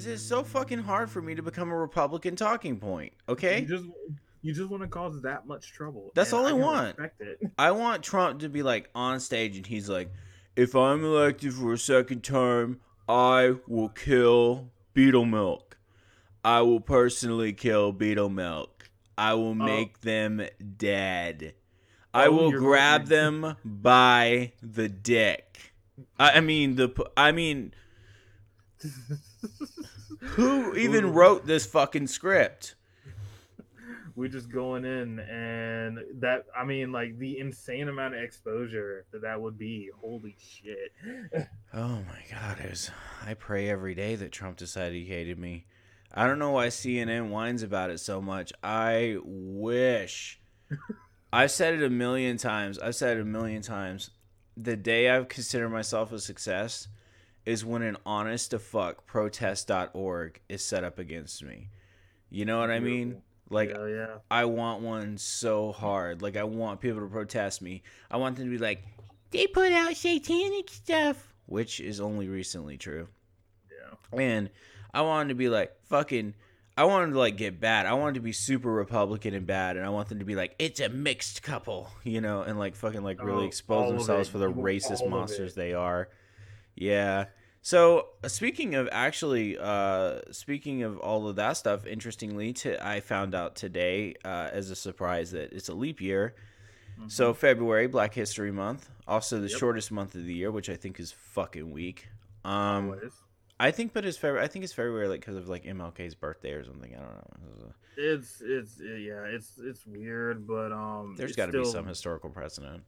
is it so fucking hard for me to become a Republican talking point? Okay, You just you just want to cause that much trouble. That's all I can want. I want Trump to be like on stage and he's like, if I'm elected for a second term, I will kill beetle milk. I will personally kill beetle milk. I will oh. make them dead. I Oh, will grab going- them by the dick. I, I mean the. I mean, who even wrote this fucking script? We're just going in, and that I mean, like the insane amount of exposure that that would be. Holy shit! Oh my god, it was, I pray every day that Trump decided he hated me. I don't know why CNN whines about it so much. I wish. I've said it a million times. I've said it a million times. The day I've considered myself a success is when an honest to fuck protest.org is set up against me. You know what I mean? Like yeah, yeah. I want one so hard. Like I want people to protest me. I want them to be like, they put out satanic stuff, which is only recently true. Yeah. And I wanted to be like fucking. I wanted to like get bad. I wanted to be super Republican and bad, and I want them to be like, it's a mixed couple, you know, and like fucking like really Oh, expose themselves for the racist monsters they are. Yeah. So uh, speaking of actually, uh, speaking of all of that stuff, interestingly, to I found out today uh, as a surprise that it's a leap year. So February, Black History Month, also the Yep. shortest month of the year, which I think is fucking weak. Um, Always. I think, but it's February. I think it's February, like because of like MLK's birthday or something. I don't know. It's it's yeah, it's it's weird, but um, There's got to be some historical precedent.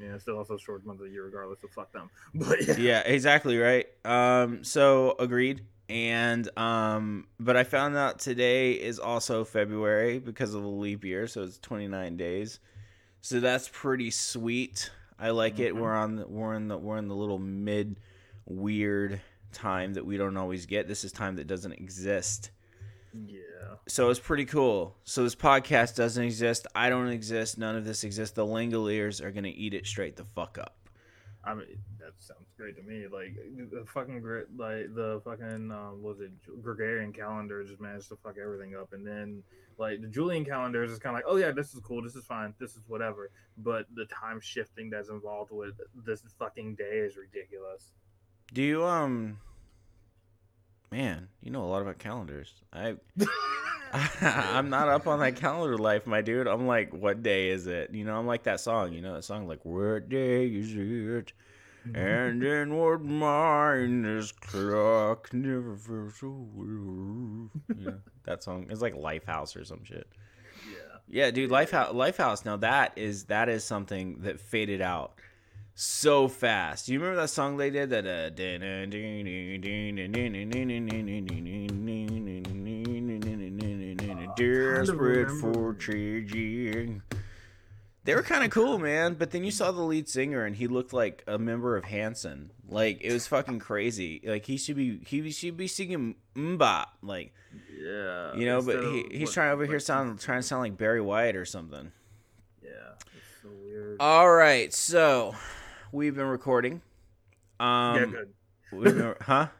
Yeah, it's still also short month of the year, regardless. So fuck them. But yeah, yeah, exactly right. Um, so agreed. And um, but I found out today is also February because of the leap year, so it's 29 days. So that's pretty sweet. I like it. Mhm. We're on the, we're in the we're in the little mid weird time that we don't always get. This is time that doesn't exist. Yeah. So it's pretty cool. So this podcast doesn't exist. I don't exist. None of this exists. The Langoliers are gonna eat it straight the fuck up. I mean, that sounds great to me. Like the fucking like the fucking um, was it Gregorian calendar just managed to fuck everything up, and then like the Julian calendar is just kind of like, oh yeah, this is cool, this is fine, this is whatever. But the time shifting that's involved with this fucking day is ridiculous. Do you um man, you know a lot about calendars. I I'm not up on that calendar life, my dude. I'm like, what day is it? You know, I'm like that song, you know, that song like what day is it? And then what mine is clock never feels so. Yeah, that song is like Lifehouse or some shit. yeah. Yeah, dude, Lifehouse, Lifehouse. Now that is that is something that faded out so fast. You remember that song they did that uh desperate for changing. They were kind of cool, man. But then you saw the lead singer, and he looked like a member of Hanson. Like it was fucking crazy. Like he should be, he should be singing MMMBop. Like Yeah. you know, but he, he's trying over here sound trying to sound like Barry White or something. Yeah, it's so weird. All right, so we've been recording. Um, yeah, good. been- huh?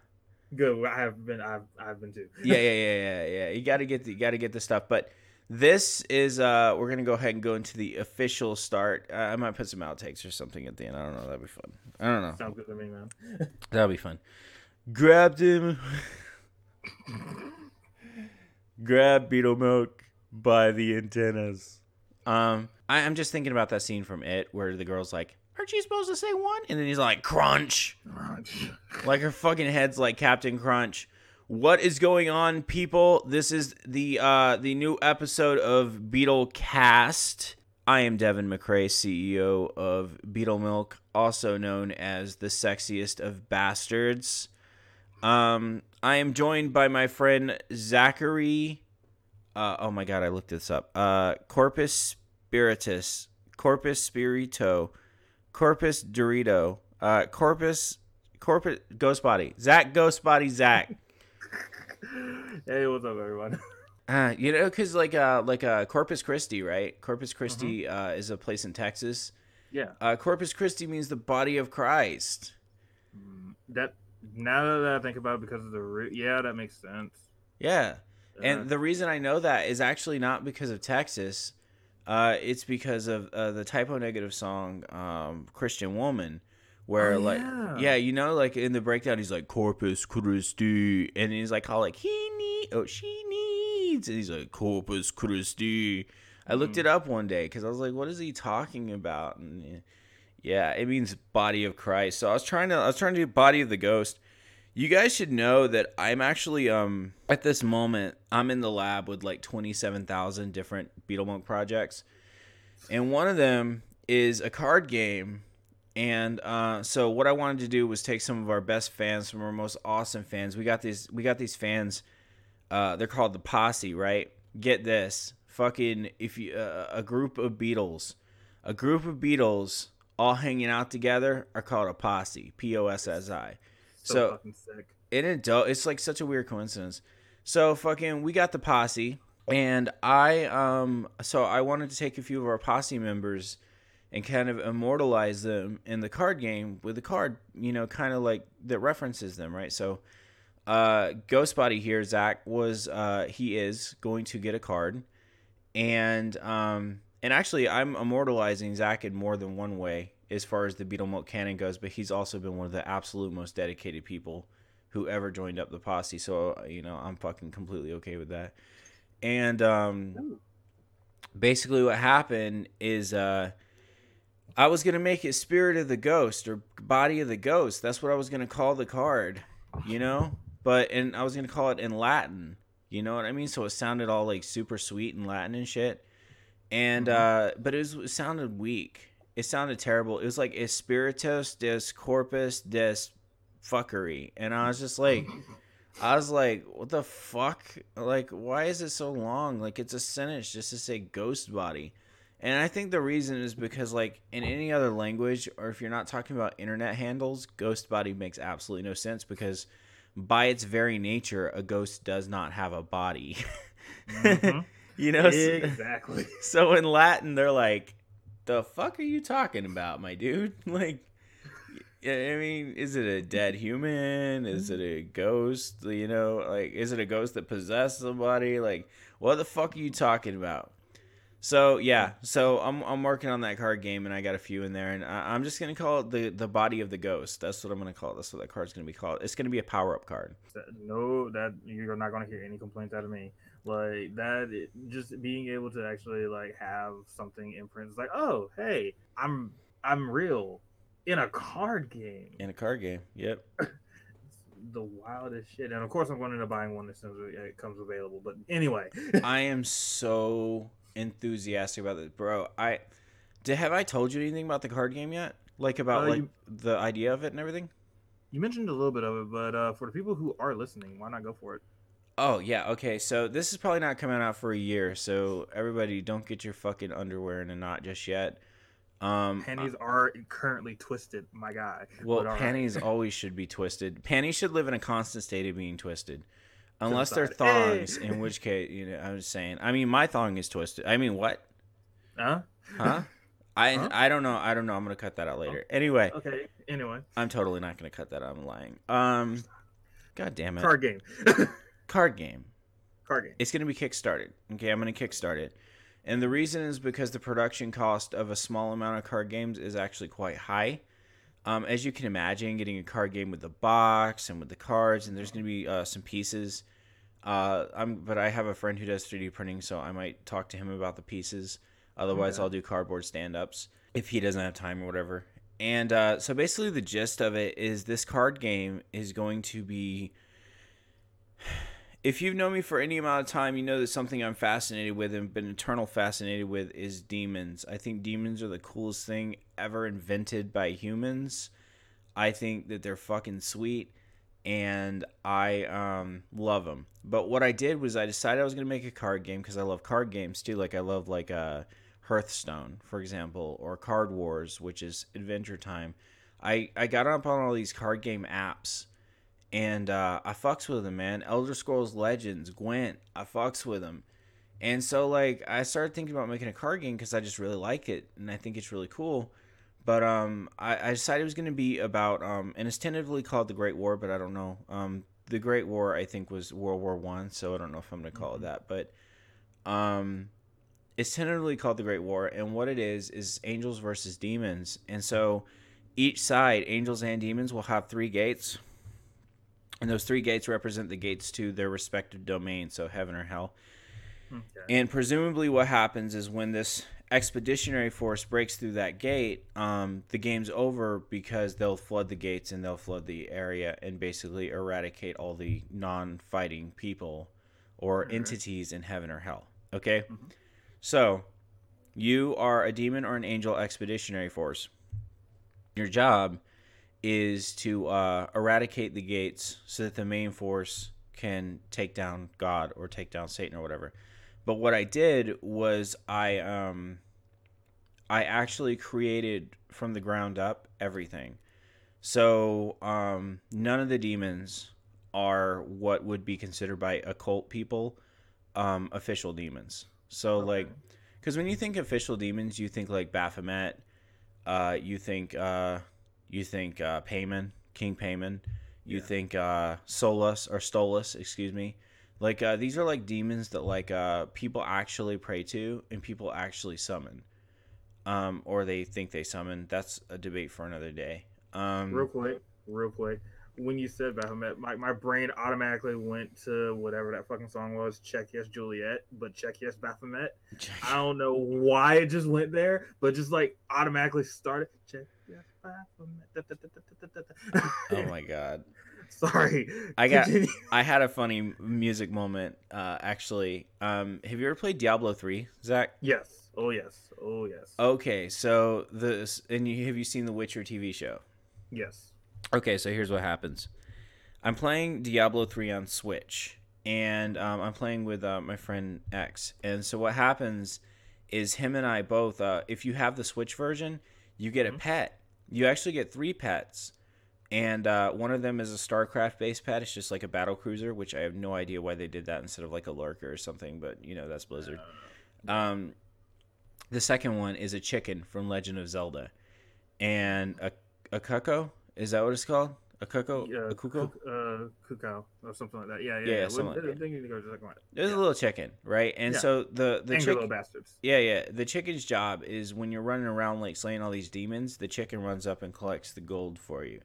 Good. I have been. I've. I've been too. Yeah, yeah, yeah, yeah, yeah. You got to get the, you got to get the stuff. But this is uh, we're gonna go ahead and go into the official start. Uh, I might put some outtakes or something at the end. I don't know. That'd be fun. I don't know. Sounds good to me, man. That'll be fun. Grab him. Grab beetle milk by the antennas. Um, I, I'm just thinking about that scene from It where the girl's like, "Aren't you supposed to say one?" And then he's like, "Crunch." Crunch. Like her fucking head's like Captain Crunch. What is going on, people? This is the uh the new episode of Beetle Cast. I am Devin McCrae, CEO of Beetle Milk, also known as the sexiest of bastards. Um, I am joined by my friend Zachary. Uh, oh my god, I looked this up. Uh, Corpus Spiritus, Corpus Spirito, Corpus Dorito, uh, Corpus Corpus Ghost Body, Zach Ghost Body Zach. hey, what's up, everyone? Uh, you know, cause like uh like uh Corpus Christi, right? Corpus Christi uh is a place in Texas. Yeah, Uh, Corpus Christi means the body of Christ. Mm, that Now that I think about it, because of the re- yeah, that makes sense. Yeah. And the reason I know that is actually not because of Texas. Uh, it's because of uh, the Type O Negative song um, "Christian Woman," where Oh, like yeah. yeah, you know, like in the breakdown, he's like Corpus Christi, and he's like all like he need oh she needs, and he's like Corpus Christi. I looked Mhm. it up one day because I was like, what is he talking about? And yeah, it means body of Christ. So I was trying to I was trying to do body of the ghost. You guys should know that I'm actually um at this moment I'm in the lab with like 27,000 different Beetle Milk projects. And one of them is a card game. And uh, so what I wanted to do was take some of our best fans, some of our most awesome fans. We got these we got these fans uh, they're called the posse, right? Get this. Fucking if you uh, a group of beetles, a group of beetles all hanging out together are called a posse. P O S S I. so, so- fucking sick. It dope. It's like such a weird coincidence. So fucking, we got the posse, and I um, so I wanted to take a few of our posse members and kind of immortalize them in the card game with a card, you know, kind of like that references them, right? So, uh, Ghost Body here, Zach was uh, he is going to get a card, and um, and actually, I'm immortalizing Zach in more than one way as far as the Beetle Milk canon goes, but he's also been one of the absolute most dedicated people who ever joined up the posse. So uh, you know, I'm fucking completely okay with that. And um, basically, what happened is uh, I was gonna make it Spirit of the Ghost or Body of the Ghost. That's what I was gonna call the card, you know. But and I was gonna call it in Latin. You know what I mean? So it sounded all like super sweet in Latin and shit. And uh, but it, was, it sounded weak. It sounded terrible. It was like Espiritus des Corpus des fuckery, and I was just like, I was like, what the fuck? Like, why is it so long? Like, it's a sentence just to say ghost body. And I think the reason is because, like, in any other language, or if you're not talking about internet handles, ghost body makes absolutely no sense because, by its very nature, a ghost does not have a body. Mhm. you know? so- exactly. so in Latin, they're like, "The fuck are you talking about, my dude?" Like, I mean, is it a dead human? Is it a ghost? You know, like, is it a ghost that possessed somebody? Like, what the fuck are you talking about? So yeah, so I'm I'm working on that card game, and I got a few in there, and I, I'm just gonna call it the the body of the ghost. That's what I'm gonna call it. That's what that card's gonna be called. It's gonna be a power up card. No, that you're not gonna hear any complaints out of me. Like that, it, just being able to actually like have something imprint. It's like, oh, hey, I'm I'm real in a card game. in a card game. Yep. The wildest shit, and of course, I'm going to end buying one as soon as it comes available. But anyway, I am so enthusiastic about this, bro. I did have I told you anything about the card game yet? Like about Uh, like you- the idea of it and everything? you mentioned a little bit of it, but uh, for the people who are listening, why not go for it? Oh yeah, okay. So this is probably not coming out for a year. So everybody, don't get your fucking underwear in a knot just yet. Um, Panties are currently twisted, my guy. well, all right. panties always should be twisted. Panties should live in a constant state of being twisted, unless they're side. Hey! thongs. In which case, you know, I'm just saying. I mean, my thong is twisted. I mean, what? Huh? Huh? I Huh? I don't know. I don't know. I'm gonna cut that out later. Anyway, Okay. Anyway, I'm totally not gonna cut that out. I'm lying. Um, god damn it. card game. Card game. card game. It's gonna be kickstarted. Okay, I'm gonna kickstart it, and the reason is because the production cost of a small amount of card games is actually quite high. Um, as you can imagine, getting a card game with the box and with the cards, and there's gonna be uh, some pieces. Uh, I'm, but I have a friend who does 3D printing, so I might talk to him about the pieces. Otherwise, Okay. I'll do cardboard stand-ups if he doesn't have time or whatever. And uh, so basically, the gist of it is this card game is going to be. If you've known me for any amount of time, you know that something I'm fascinated with and been eternal fascinated with is demons. I think demons are the coolest thing ever invented by humans. I think that they're fucking sweet and I um, love them. But what I did was I decided I was going to make a card game because I love card games too. Like I love like uh, Hearthstone, for example, or Card Wars, which is Adventure Time. I, I got up on all these card game apps and uh, I fucks with them, man. Elder Scrolls Legends, Gwent, I fucks with them. And so like I started thinking about making a card game because I just really like it and I think it's really cool. But um, I, I decided it was going to be about um, and it's tentatively called the Great War, but I don't know. Um, the Great War I think was World War One, so I don't know if I'm going to call Mhm. it that. But um, it's tentatively called the Great War, and what it is is angels versus demons, and so each side, angels and demons, will have three gates, and those three gates represent the gates to their respective domains, so heaven or hell. Okay. And presumably, what happens is when this expeditionary force breaks through that gate, um, the game's over because they'll flood the gates and they'll flood the area and basically eradicate all the non-fighting people or Alright. entities in heaven or hell. Okay, Mhm. so you are a demon or an angel expeditionary force. Your job is to uh, eradicate the gates so that the main force can take down God or take down Satan or whatever. But what I did was I um I actually created from the ground up everything. So um none of the demons are what would be considered by occult people um official demons. So like because when you think official demons, you think like Baphomet, uh, you think uh, you think uh, Paimon, King Paimon, you Yeah. think uh, Solus or Stolas, excuse me. Like uh, these are like demons that like uh, people actually pray to and people actually summon, um, or they think they summon. That's a debate for another day. Um, real quick, real quick. When you said Baphomet, my, my brain automatically went to whatever that fucking song was, Check Yes Juliet, but Check Yes Baphomet. I don't know why it just went there, but just like automatically started. Check Oh my god. Sorry. I got- Continue. I had a funny music moment. Uh, actually, um, have you ever played Diablo three, Zach? Yes. Oh yes. Oh yes. Okay, so this and you, have you seen the Witcher TV show? Yes. Okay, so here's what happens. I'm playing Diablo 3 on Switch, and um, I'm playing with uh, my friend X. And so what happens is him and I both, uh, if you have the Switch version, you get a Mhm. pet. You actually get three pets. And uh, one of them is a StarCraft based pet. It's just like a battle cruiser, which I have no idea why they did that instead of like a lurker or something, but you know, that's Blizzard. Um, the second one is a chicken from Legend of Zelda, and a a cuckoo. Is that what it's called? A cuckoo? Yeah, a cuckoo? Uh, Cucco or something like that. Yeah, yeah. Yeah, yeah. something like that. I think go to the second one. There's a little chicken, right? And Yeah. so the the Angry chicken. little bastards. Yeah, yeah. The chicken's job is when you're running around like slaying all these demons, the chicken runs up and collects the gold for you,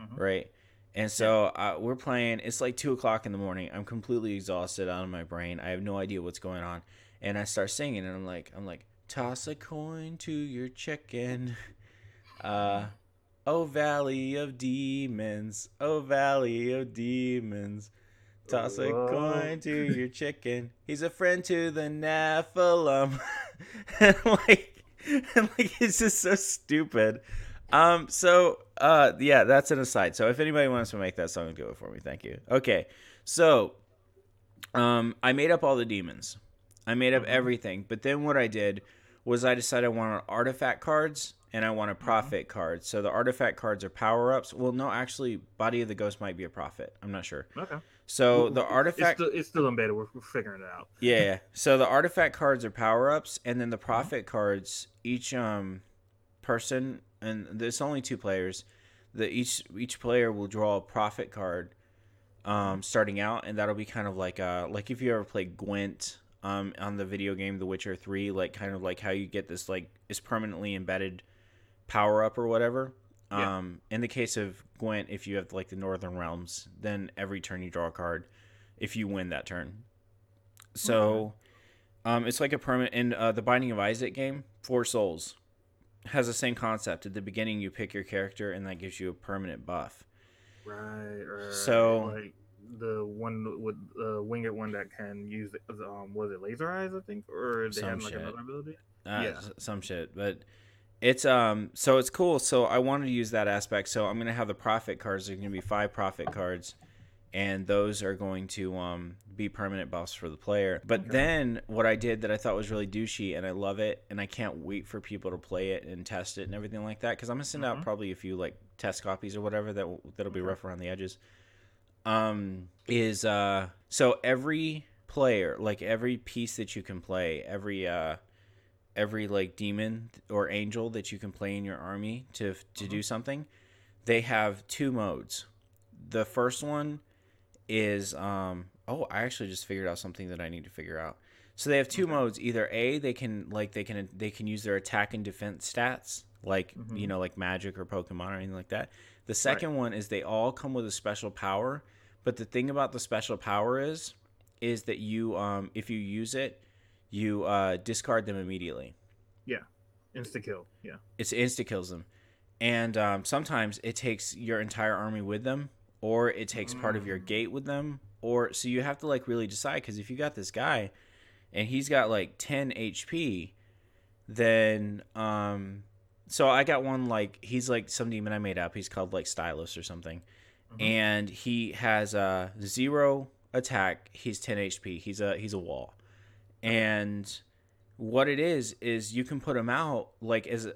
Mhm. right? And so uh, we're playing. It's like two o'clock in the morning. I'm completely exhausted out of my brain. I have no idea what's going on, and I start singing, and I'm like, I'm like, toss a coin to your chicken, uh, oh valley of demons, oh valley of demons. Toss a Whoa. coin to your chicken. He's a friend to the Nephilim. and like, and like, it's just so stupid. Um, so, uh, yeah, that's an aside. So if anybody wants to make that song, do it for me. Thank you. Okay. So, um, I made up all the demons. I made up Mhm. everything. But then what I did was I decided I wanted artifact cards and I wanted prophet card. So the artifact cards are power ups. Well, no, actually, Body of the Ghost might be a prophet. I'm not sure. Okay. So the artifact, It's still, it's still in beta. We're, we're figuring it out. yeah, yeah. So the artifact cards are power ups, and then the prophet cards, each um person, and there's only two players. The each each player will draw a prophet card, um, starting out, and that'll be kind of like uh like if you ever played Gwent um on the video game The Witcher Three, like kind of like how you get this like is permanently embedded power up or whatever. Yeah. Um, in the case of Gwent, if you have like the Northern Realms, then every turn you draw a card. If you win that turn, so um, it's like a permanent. In uh, the Binding of Isaac game, Four Souls has the same concept. At the beginning, you pick your character, and that gives you a permanent buff. Right. right So- like the one with the uh, winged one that can use the, um was it laser eyes I think or they had like shit. another ability. uh, Yeah. some shit but it's um so it's cool so i wanted to use that aspect so i'm gonna have the prophet cards there's gonna be five prophet cards and those are going to um be permanent buffs for the player but Okay. then what i did that i thought was really douchey and i love it and i can't wait for people to play it and test it and everything like that because i'm gonna send out Mhm. probably a few like test copies or whatever that that'll be Okay. rough around the edges um is uh so every player like every piece that you can play every uh every like demon or angel that you can play in your army to to do something, they have two modes. The first one is um oh I actually just figured out something that I need to figure out. So they have two modes. Either A, they can like they can they can use their attack and defense stats, like you know, like magic or Pokemon or anything like that. The second one is they all come with a special power. But the thing about the special power is, is that you um if you use it, you uh discard them immediately. Yeah, insta kill. Yeah. It's insta kills them, and um, sometimes it takes your entire army with them, or it takes part of your gate with them, or so you have to like really decide because if you got this guy, and he's got like ten HP, then um, so I got one like he's like some demon I made up. He's called like Stylus or something, and he has a zero attack. He's ten HP. He's a he's a wall, and what it is is you can put him out like as,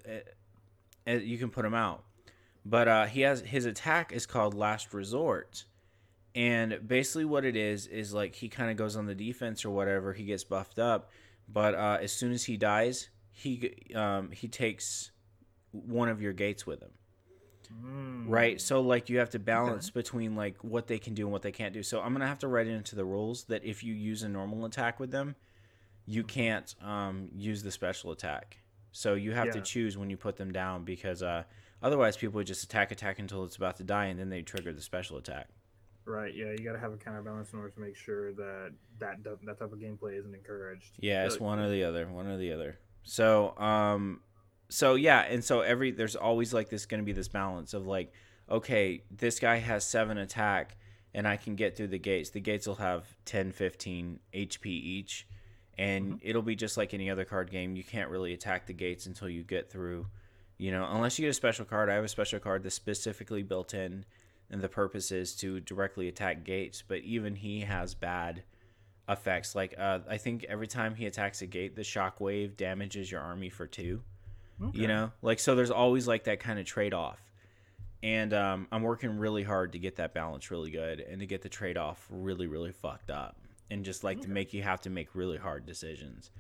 as you can put him out. But uh, he has his attack is called last resort. And basically what it is is like he kind of goes on the defense or whatever he gets buffed up. But uh, as soon as he dies he um, he takes one of your gates with him. Mm. right? So like you have to balance between like what they can do and what they can't do. So i'm gonna have to write it into the rules that if you use a normal attack with them you can't um, use the special attack so you have to choose when you put them down because uh, otherwise people would just attack attack until it's about to die and then they trigger the special attack Right. Yeah. You got to have a counterbalance in order to make sure that that that type of gameplay isn't encouraged. Yeah, it's one or the other, one or the other. So, um, so yeah, and so every there's always like this going to be this balance of like, okay, this guy has seven attack, and I can get through the gates. The gates will have 10, 15 HP each, and it'll be just like any other card game. You can't really attack the gates until you get through, you know, unless you get a special card. I have a special card that's specifically built in, and the purpose is to directly attack gates. But even he has bad effects. Like uh, I think every time he attacks a gate, the shockwave damages your army for two. Okay. You know, like so. There's always like that kind of trade off, and um, I'm working really hard to get that balance really good and to get the trade off really really fucked up, and just like to make you have to make really hard decisions.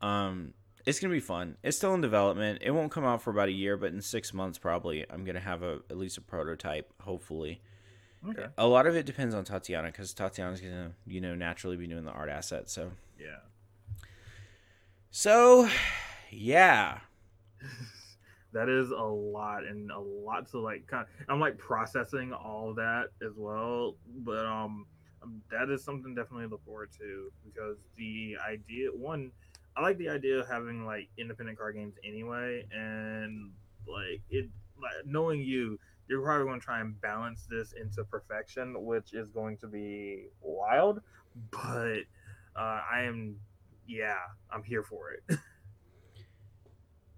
Um, it's gonna be fun. It's still in development. It won't come out for about a year, but in six months probably I'm gonna have a at least a prototype. Hopefully, Okay. a lot of it depends on Tatiana because Tatiana's gonna you know naturally be doing the art asset. So Yeah. so yeah, That is a lot and a lot to like kind of, I'm like processing all that as well, but um that is something definitely look forward to because the idea one I like the idea of having like independent card games anyway and like it like knowing you you're probably going to try and balance this into perfection which is going to be wild but uh, I am yeah I'm here for it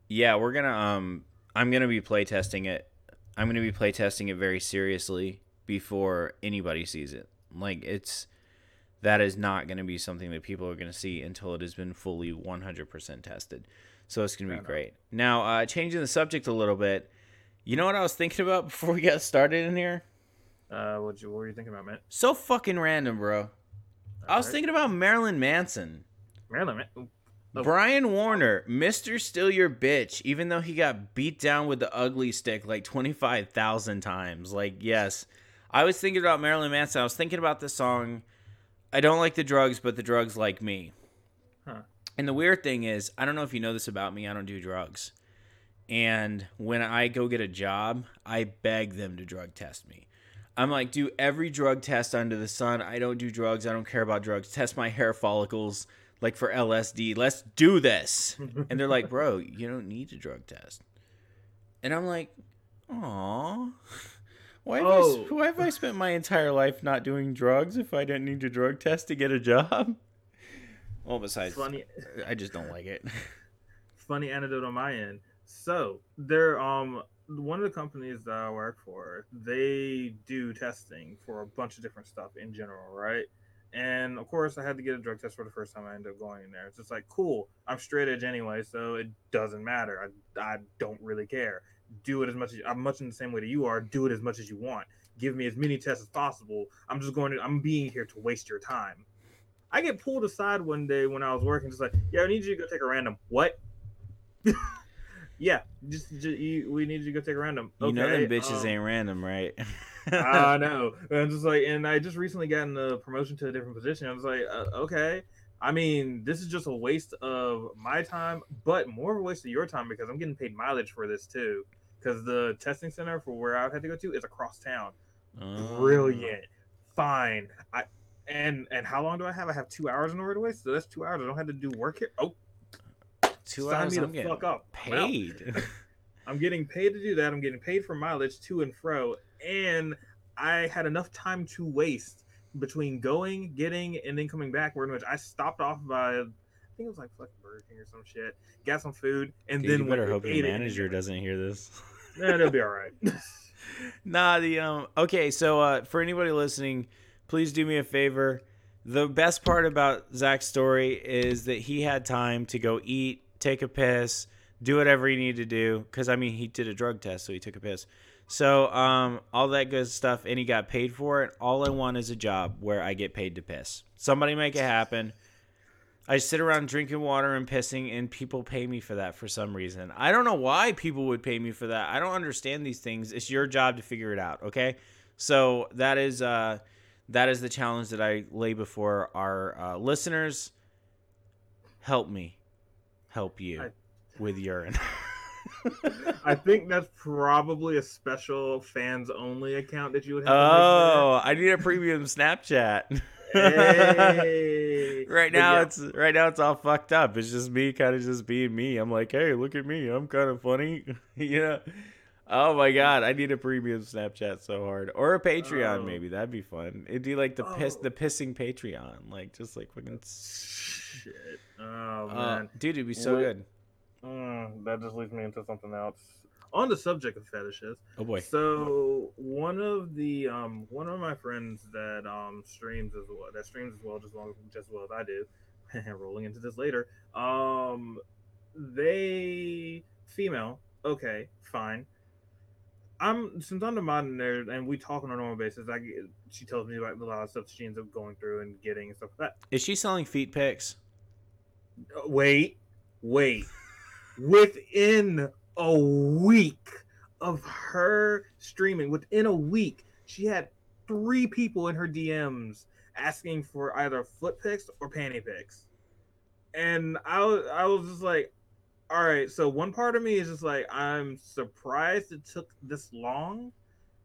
yeah, we're gonna um I'm gonna be playtesting it. I'm gonna be playtesting it very seriously before anybody sees it. Like it's that is not gonna be something that people are gonna see until it has been fully 100% tested. So it's gonna be great. Now, uh, changing the subject a little bit. You know what I was thinking about before we got started in here? uh what, you, what were you thinking about man So fucking random, bro. I was Alright. thinking about Marilyn Manson. Marilyn man. Oh. Brian Warner, Mr. Still Your Bitch, even though he got beat down with the ugly stick like 25,000 times. Like, yes. I was thinking about Marilyn Manson. I was thinking about the song, I don't like the drugs, but the drugs like me. Huh. And the weird thing is, I don't know if you know this about me, I don't do drugs. And when I go get a job, I beg them to drug test me. I'm like, do every drug test under the sun. I don't do drugs. I don't care about drugs. Test my hair follicles like for LSD. Let's do this. And they're like, bro, you don't need a drug test. And I'm like, aw. Why have, I, Oh. s- why have I spent my entire life not doing drugs if I didn't need a drug test to get a job? Well, besides, funny I just don't like it. funny anecdote on my end. So they're um one of the companies that I work for, they do testing for a bunch of different stuff in general, right? And of course, I had to get a drug test for the first time I ended up going in there. It's just like, cool, I'm straight edge anyway, so it doesn't matter. I, I don't really care. Do it as much as I'm much in the same way that you are. Do it as much as you want. Give me as many tests as possible. I'm just going to, I'm being here to waste your time. I get pulled aside one day when I was working, just like, yeah, I need you to go take a random what? Yeah, just, just you, we need you to go take a random. You know them bitches um, ain't random, right? I know. And I'm just like, and I just recently gotten the promotion to a different position. I was like, uh, okay. I mean, this is just a waste of my time, but more of a waste of your time because I'm getting paid mileage for this too. Because the testing center for where I had to go to is across town. Oh. Brilliant. Fine. I and and how long do I have? I have two hours in order to waste. So that's two hours. I don't have to do work here. Oh, Two sign hours. me I'm the fuck up. I'm paid. I'm getting paid to do that. I'm getting paid for mileage to and fro, and I had enough time to waste between going, getting, and then coming back. Where in which I stopped off by, I think it was like fucking Burger King or some shit. Got some food, and Dude, then you better hope your manager doesn't hear this. Nah, it'll be all right. nah, the um. Okay, so uh, for anybody listening, please do me a favor. The best part about Zach's story is that he had time to go eat, take a piss, do whatever he needed to do. Because I mean, he did a drug test, so he took a piss. So um, all that good stuff, and he got paid for it. All I want is a job where I get paid to piss. Somebody make it happen. I sit around drinking water and pissing, and people pay me for that for some reason. I don't know why people would pay me for that. I don't understand these things. It's your job to figure it out, okay? So that is uh, that is the challenge that I lay before our uh, listeners. Help me, help you with urine. I think that's probably a special fans only account that you would have. oh, I need a premium Snapchat. to make there. Hey. right now yeah, it's right now it's all fucked up. It's just me kind of just being me. I'm like, hey, look at me. I'm kind of funny. you know. Oh my god, I need a premium Snapchat so hard, or a Patreon Oh. maybe. That'd be fun. It'd be like the piss, Oh. the pissing Patreon, like just like fucking. shit. Oh Uh, man. dude, it'd be so What- good. Mm, that just leads me into something else. On the subject of fetishes, Oh boy. so one of the um one of my friends that um streams as well that streams as well just well just as well as I do, rolling into this later. Um, they female, okay, fine. I'm since I'm the modern nerd and we talk on a normal basis. I she tells me about a lot of stuff she ends up going through and getting and stuff like that. Is she selling feet pics? Uh, wait, wait. Within a week of her streaming, within a week, she had three people in her DMs asking for either foot pics or panty pics. And I was, I was just like, all right. So one part of me is just like, I'm surprised it took this long.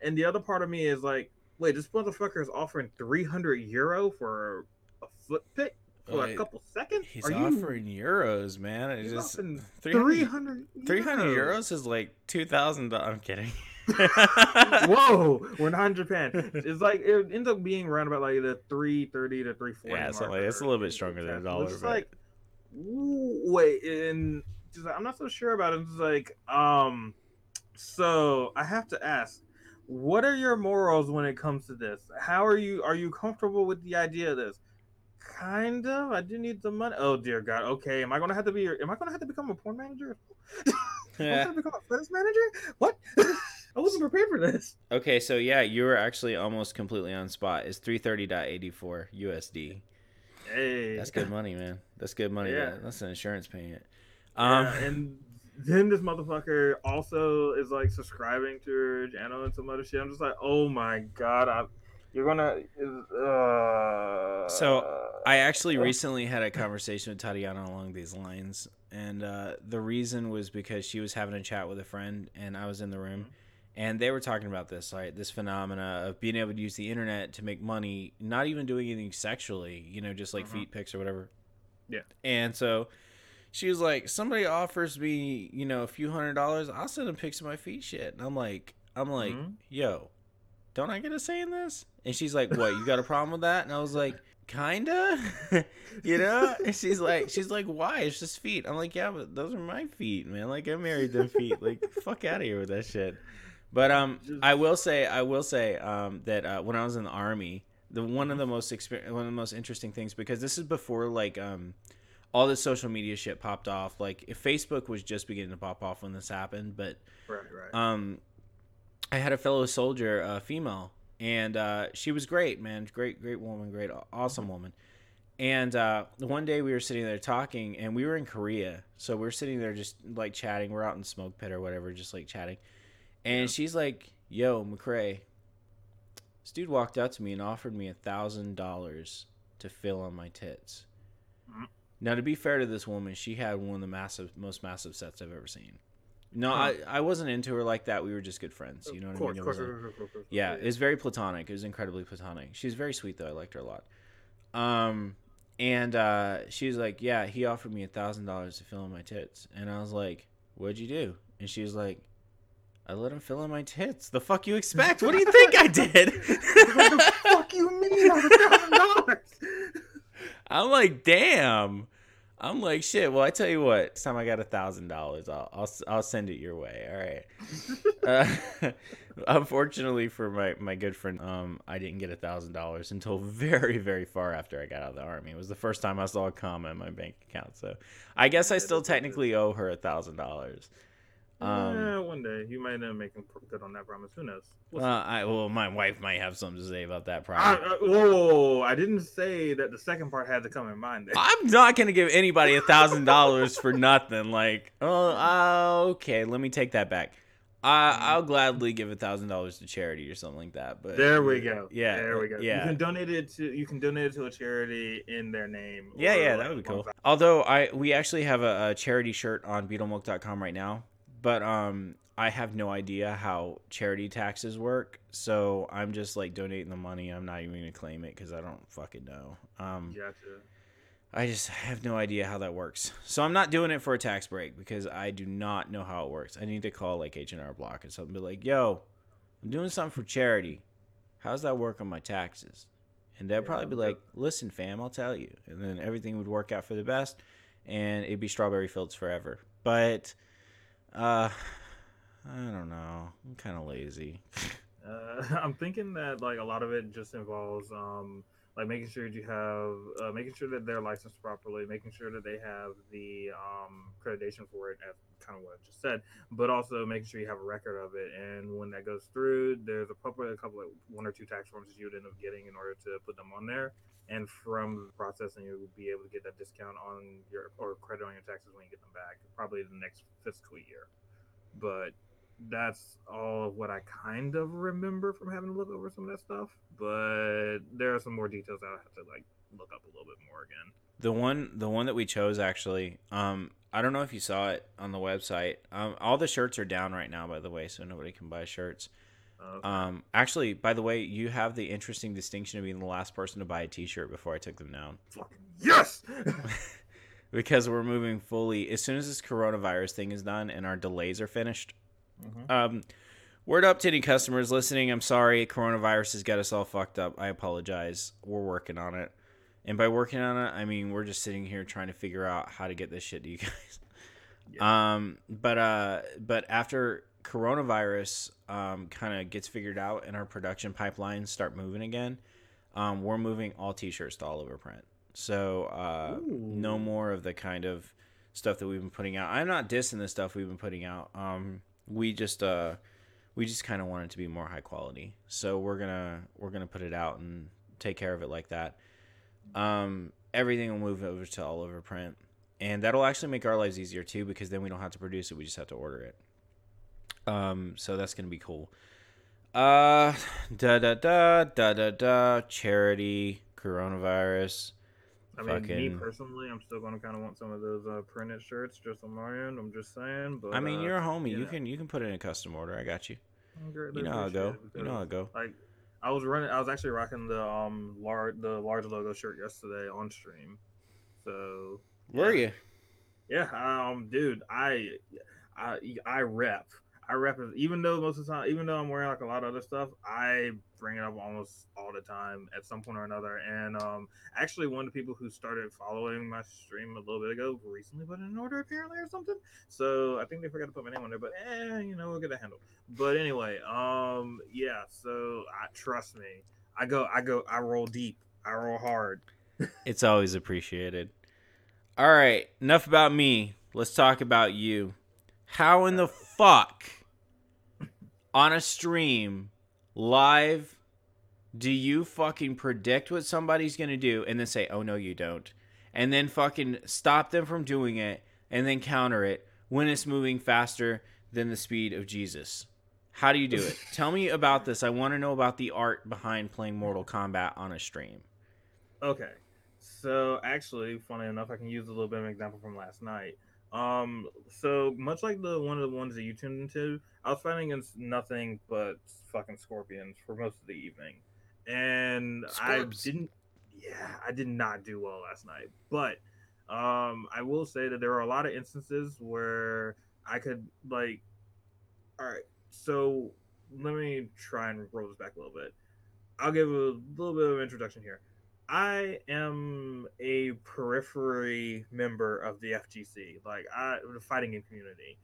And the other part of me is like, wait, this motherfucker is offering 300 euro for a foot pic for a couple seconds? He's Are you offering euros, man. It He's just 300, 300 300 euros is like two thousand. I'm kidding. Whoa, we're not in Japan. It's like it ends up being around about like the 330 to 340. Yeah, something mark like- it's a little bit stronger than a It's dollar, just but- like, wait, and just like, I'm not so sure about it. It's like, um, so I have to ask, what are your morals when it comes to this? How are you? Are you comfortable with the idea of this? Kind of. I do need the money. Oh dear God. Okay. Am I gonna have to be? Am I gonna have to become a porn manager? Am I Yeah. gonna become a fitness manager? What? I wasn't prepared for this. Okay, so yeah, you were actually almost completely on spot. It's 330.84 USD. Hey, That's good money, man. That's good money. Yeah. That's an insurance payment. Um, Yeah, and then this motherfucker also is like subscribing to her channel and some other shit. I'm just like, oh my god, I, you're gonna. Uh, So, I actually recently had a conversation with Tatiana along these lines, and uh, the reason was because she was having a chat with a friend, and I was in the room, and they were talking about this, right? This phenomena of being able to use the internet to make money, not even doing anything sexually, you know, just like Mhm. feet pics or whatever. Yeah. And so she was like, somebody offers me, you know, a few hundred dollars, I'll send them pics of my feet shit. And I'm like, I'm like, Mhm. yo, don't I get a say in this? And she's like, what, you got a problem with that? And I was like, kinda, you know? And she's like, she's like, why? It's just feet. I'm like, yeah, but those are my feet, man. Like I married them feet. Like fuck out of here with that shit. But um, I will say, I will say um that uh, when I was in the army, the one of the most exper- one of the most interesting things because this is before like um all this social media shit popped off. Like if Facebook was just beginning to pop off when this happened, but right, right. um, I had a fellow soldier, a female, and uh, she was great, man, great, great woman, great, awesome woman. And uh, one day we were sitting there talking, and we were in Korea, so we are sitting there just like chatting. We're out in smoke pit or whatever, just like chatting. And she's like, "Yo, McCrae, this dude walked up to me and offered me a thousand dollars to fill on my tits." Mm. Now, to be fair to this woman, she had one of the massive, most massive sets I've ever seen. No. I, I wasn't into her like that. We were just good friends. You know what course, I mean? Course, course, course, yeah, it was very platonic. It was incredibly platonic. She was very sweet though. I liked her a lot. Um, and uh, she was like, "Yeah, he offered me a thousand dollars to fill in my tits," and I was like, "What'd you do?" And she was like, "I let him fill in my tits. The fuck you expect? What do you think I did?" what the fuck you mean? A thousand dollars? I'm like, "Damn." I'm like, "Shit." Well, I tell you what. Next time I got a thousand dollars, I'll I'll I'll send it your way. All right. Uh, unfortunately for my, my good friend, um, I didn't get a thousand dollars until very very far after I got out of the army. It was the first time I saw a comma in my bank account, so I guess I still technically owe her a thousand dollars. Um, yeah, one day you might end up making good on that promise. Who knows? We'll well, I well, my wife might have something to say about that. I, Probably. I, whoa, whoa, I didn't say that the second part had to come in mind. There. I'm not gonna give anybody a thousand dollars for nothing. Like, oh, uh, okay, let me take that back. I, I'll gladly give a thousand dollars to charity or something like that. But There we go. Yeah, there we go. yeah. You can donate it to you can donate it to a charity in their name. Yeah, yeah, that would be cool. Although I we actually have a, a charity shirt on beetlemilk.com right now, but um I have no idea how charity taxes work, so I'm just like donating the money. I'm not even gonna claim it because I don't fucking know. Um, Gotcha. I just have no idea how that works. So I'm not doing it for a tax break because I do not know how it works. I need to call like H and R Block or something, be like, "Yo, I'm doing something for charity. How's that work on my taxes?" And they'd Yeah, probably be like, "Listen, fam, I'll tell you." And then everything would work out for the best, and it'd be strawberry fields forever. But, uh, I don't know. I'm kind of lazy. Uh, I'm thinking that like a lot of it just involves um like making sure you have uh, making sure that they're licensed properly, making sure that they have the um accreditation for it, as kind of what I just said, but also making sure you have a record of it. And when that goes through, there's a couple, a couple of one or two tax forms that you would end up getting in order to put them on there. And from the processing, you will be able to get that discount on your or credit on your taxes when you get them back, probably the next fiscal year. But that's all of what I kind of remember from having to look over some of that stuff. But there are some more details I'll have to like look up a little bit more again. The one, the one that we chose actually. Um, I don't know if you saw it on the website. Um, all the shirts are down right now, by the way, so nobody can buy shirts. Uh, Um, actually, by the way, you have the interesting distinction of being the last person to buy a T-shirt before I took them down, fucking yes. because we're moving fully. As soon as this coronavirus thing is done and our delays are finished, Mhm. um, word up to any customers listening. I'm sorry, coronavirus has got us all fucked up. I apologize. We're working on it, and by working on it, I mean we're just sitting here trying to figure out how to get this shit to you guys. Um, but uh, but after coronavirus um, kind of gets figured out and our production pipelines start moving again, um, we're moving all t-shirts to all over print. So uh, no more of the kind of stuff that we've been putting out. I'm not dissing the stuff we've been putting out. Um, we just uh, we just kind of want it to be more high quality. So we're gonna we're gonna put it out and take care of it like that. Um, everything will move over to all over print, and that'll actually make our lives easier too because then we don't have to produce it; we just have to order it. Um, so that's gonna be cool. Uh, da da da da da da. Charity, coronavirus. I mean, me personally, I'm still gonna kind of want some of those uh, printed shirts just on my end. I'm just saying. But I mean, uh, you're a homie. you You can you can put in a custom order. I got you. I greatly You know how appreciate go. You know how it go. Like, I was running. I was actually rocking the um large the large logo shirt yesterday on stream. So Were you? Yeah, um, dude, I, I, I rep. I rep it, even though most of the time, even though I'm wearing like a lot of other stuff, I bring it up almost all the time at some point or another. And um, actually, one of the people who started following my stream a little bit ago recently put in an order apparently or something. So I think they forgot to put my name on there, but eh, you know, we'll get that handled. But anyway, um, yeah. So I trust me. I go, I go, I roll deep. I roll hard. It's always appreciated. All right, enough about me. Let's talk about you. How in the fuck on a stream live do you fucking predict what somebody's gonna do and then say, "Oh no, you don't," and then fucking stop them from doing it and then counter it when it's moving faster than the speed of Jesus? How do you do it? Tell me about this. I want to know about the art behind playing Mortal Kombat on a stream. Okay. So actually, funny enough, I can use a little bit of an example from last night. Um, so much like the one of the ones that you tuned into, I was fighting against nothing but fucking scorpions for most of the evening, and Scorps. I didn't. Yeah, I did not do well last night, but um, I will say that there are a lot of instances where I could like. All right, so let me try and roll this back a little bit. I'll give a little bit of introduction here. I am a periphery member of the FGC, like I the fighting game community.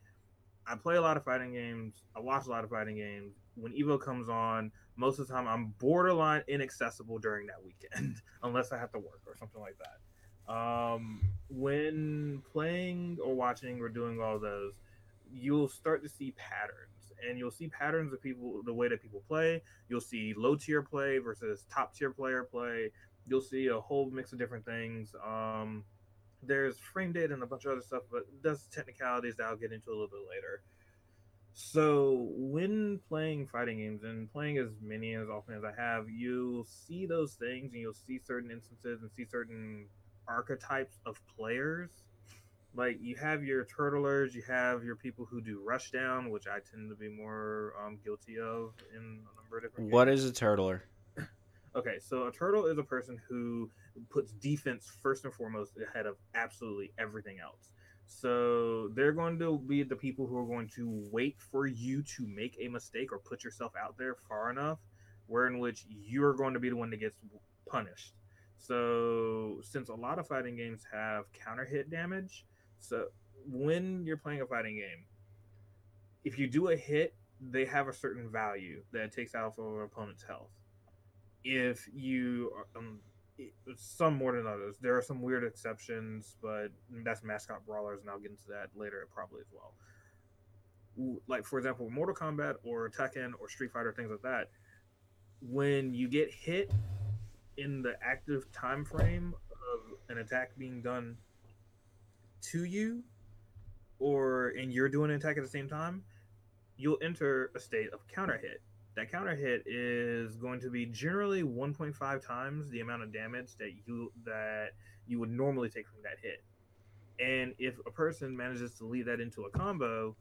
I play a lot of fighting games. I watch a lot of fighting games. When Evo comes on, most of the time I'm borderline inaccessible during that weekend, unless I have to work or something like that. Um, when playing or watching or doing all those, you'll start to see patterns, and you'll see patterns of people, the way that people play. You'll see low tier play versus top tier player play you'll see a whole mix of different things. Um, there's frame data and a bunch of other stuff, but that's technicalities that I'll get into a little bit later. So when playing fighting games and playing as many as often as I have, you'll see those things and you'll see certain instances and see certain archetypes of players. Like you have your turtlers, you have your people who do rush down, which I tend to be more um, guilty of in a number of different. What games. is a turtler? Okay, so a turtle is a person who puts defense first and foremost ahead of absolutely everything else. So they're going to be the people who are going to wait for you to make a mistake or put yourself out there far enough, where in which you're going to be the one that gets punished. So since a lot of fighting games have counter hit damage, so when you're playing a fighting game, if you do a hit, they have a certain value that takes out of an opponent's health if you um, some more than others. There are some weird exceptions, but that's mascot brawlers, and I'll get into that later probably as well. Like for example, Mortal Kombat or Tekken or Street Fighter, things like that. When you get hit in the active time frame of an attack being done to you, or and you're doing an attack at the same time, you'll enter a state of counter hit that counter hit is going to be generally 1.5 times the amount of damage that you that you would normally take from that hit. And if a person manages to lead that into a combo,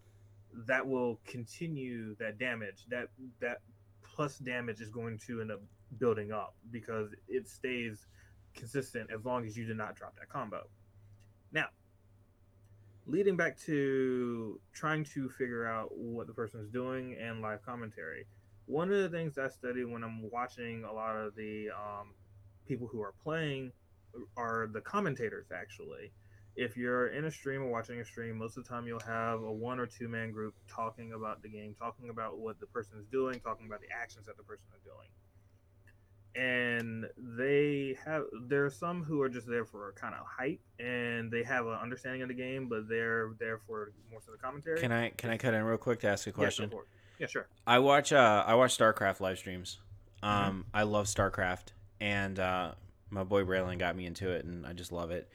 that will continue that damage. That that plus damage is going to end up building up because it stays consistent as long as you do not drop that combo. Now, leading back to trying to figure out what the person is doing and live commentary one of the things I study when I'm watching a lot of the um, people who are playing are the commentators actually. If you're in a stream or watching a stream, most of the time you'll have a one or two man group talking about the game, talking about what the person is doing, talking about the actions that the person is doing. And they have there are some who are just there for kind of hype and they have an understanding of the game, but they're there for most of the commentary. Can I can I cut in real quick to ask a question? Yeah, yeah, sure. I watch uh I watch StarCraft live streams. Um mm-hmm. I love StarCraft and uh my boy Braylon got me into it and I just love it.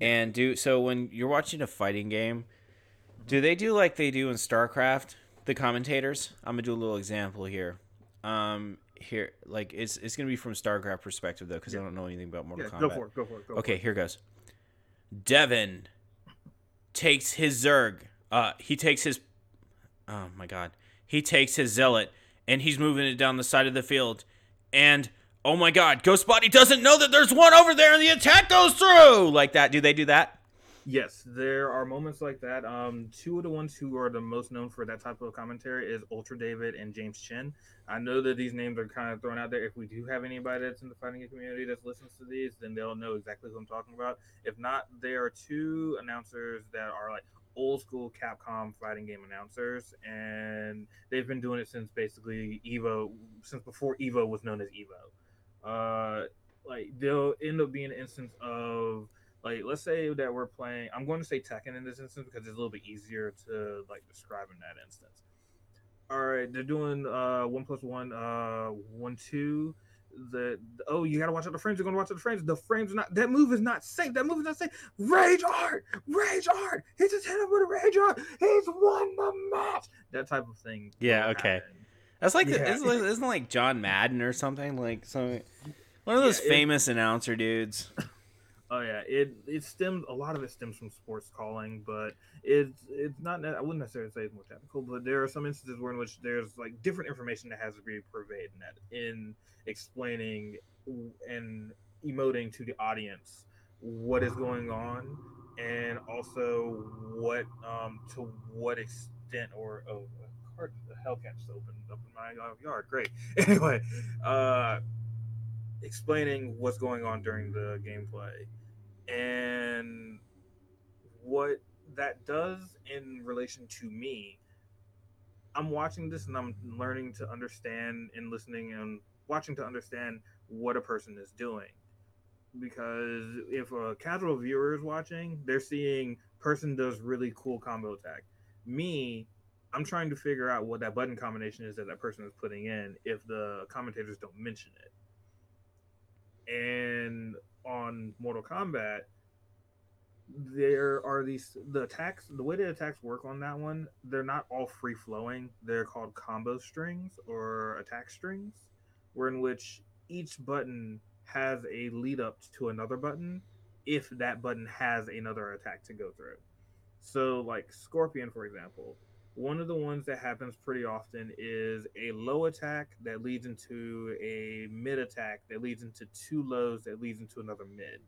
And do so when you're watching a fighting game, do they do like they do in StarCraft? The commentators. I'm gonna do a little example here. Um, here, like it's it's gonna be from StarCraft perspective though, because yeah. I don't know anything about Mortal yeah, Kombat. Go for it. Go for it. Go okay, for it. here goes. Devin takes his Zerg. Uh, he takes his. Oh my god he takes his zealot and he's moving it down the side of the field. And oh my god, Ghost Body doesn't know that there's one over there and the attack goes through like that. Do they do that? Yes, there are moments like that. Um, two of the ones who are the most known for that type of commentary is UltraDavid and James Chen. I know that these names are kind of thrown out there. If we do have anybody that's in the fighting community that listens to these, then they'll know exactly who I'm talking about. If not, there are two announcers that are like old school Capcom fighting game announcers, and they've been doing it since basically Evo, since before Evo was known as Evo. Uh, like they'll end up being an instance of like let's say that we're playing. I'm going to say Tekken in this instance because it's a little bit easier to like describe in that instance. All right, they're doing uh one plus one, uh one two. The oh you gotta watch out the frames you're gonna watch out the frames the frames are not that move is not safe that move is not safe rage art rage art he just hit him with a rage art he's won the match that type of thing Yeah, okay. happen. That's like the, Yeah. isn't, it- isn't it like John Madden or something like some one of those Yeah, it- famous announcer dudes. Oh yeah. It it stems a lot of it stems from sports calling but it's it's not i wouldn't necessarily say it's more technical but there are some instances where in which there's like different information that has to be conveyed in that in explaining and emoting to the audience what is going on and also what um to what extent or oh the hellcat just opened up in my yard great. Anyway uh explaining what's going on during the gameplay and what that does in relation to me. I'm watching this and i'm learning to understand and listening and watching to understand what a person is doing. Because if a casual viewer is watching they're seeing person does really cool combo attack. Me i'm trying to figure out what that button combination is that that person is putting in if the commentators don't mention it and on Mortal Kombat, there are these the attacks. The way the attacks work on that one, they're not all free flowing. They're called combo strings or attack strings, where in which each button has a lead up to another button if that button has another attack to go through. So, like Scorpion, for example, one of the ones that happens pretty often is a low attack that leads into a mid attack that leads into two lows that leads into another mid.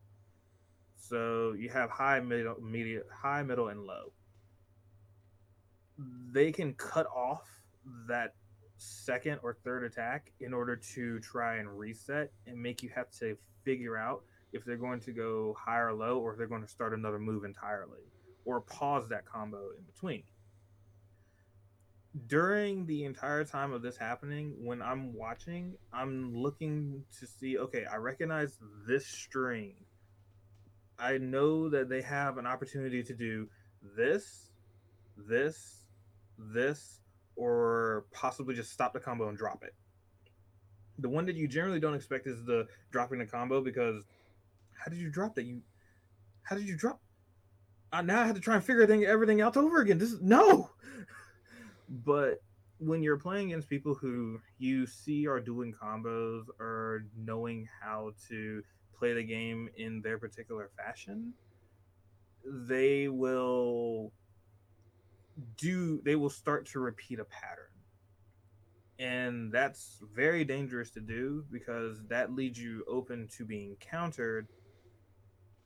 So you have high, middle, medium, high, middle, and low. They can cut off that second or third attack in order to try and reset and make you have to figure out if they're going to go high or low or if they're going to start another move entirely or pause that combo in between during the entire time of this happening when i'm watching i'm looking to see okay i recognize this string i know that they have an opportunity to do this this this or possibly just stop the combo and drop it. The one that you generally don't expect is the dropping the combo because how did you drop that? You how did you drop? Uh, now i have to try and figure everything out over again. This is no but when you're playing against people who you see are doing combos or knowing how to play the game in their particular fashion, they will do they will start to repeat a pattern. And that's very dangerous to do because that leads you open to being countered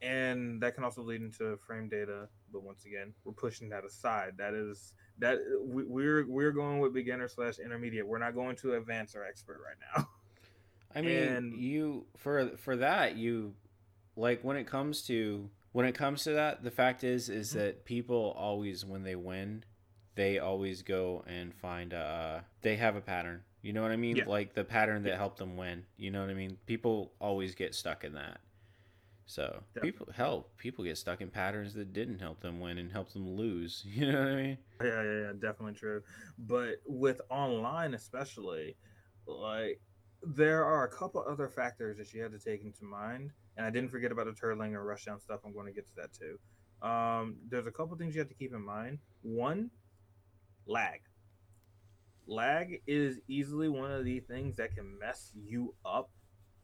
and that can also lead into frame data but once again we're pushing that aside that is that we, we're we're going with beginner slash intermediate we're not going to advanced or expert right now I mean, And- you for for that you like when it comes to when it comes to that, the fact is is Mm-hmm. that people always when they win, they always go and find uh they have a pattern. You know what I mean? Yeah. Like the pattern that helped them win. You know what I mean? People always get stuck in that. So Definitely. people help people get stuck in patterns that didn't help them win and help them lose. You know what I mean? yeah yeah yeah definitely true but with online especially like there are a couple other factors that you have to take into mind and i didn't forget about the turtling and rushdown stuff i'm going to get to that too um, there's a couple things you have to keep in mind one lag lag is easily one of the things that can mess you up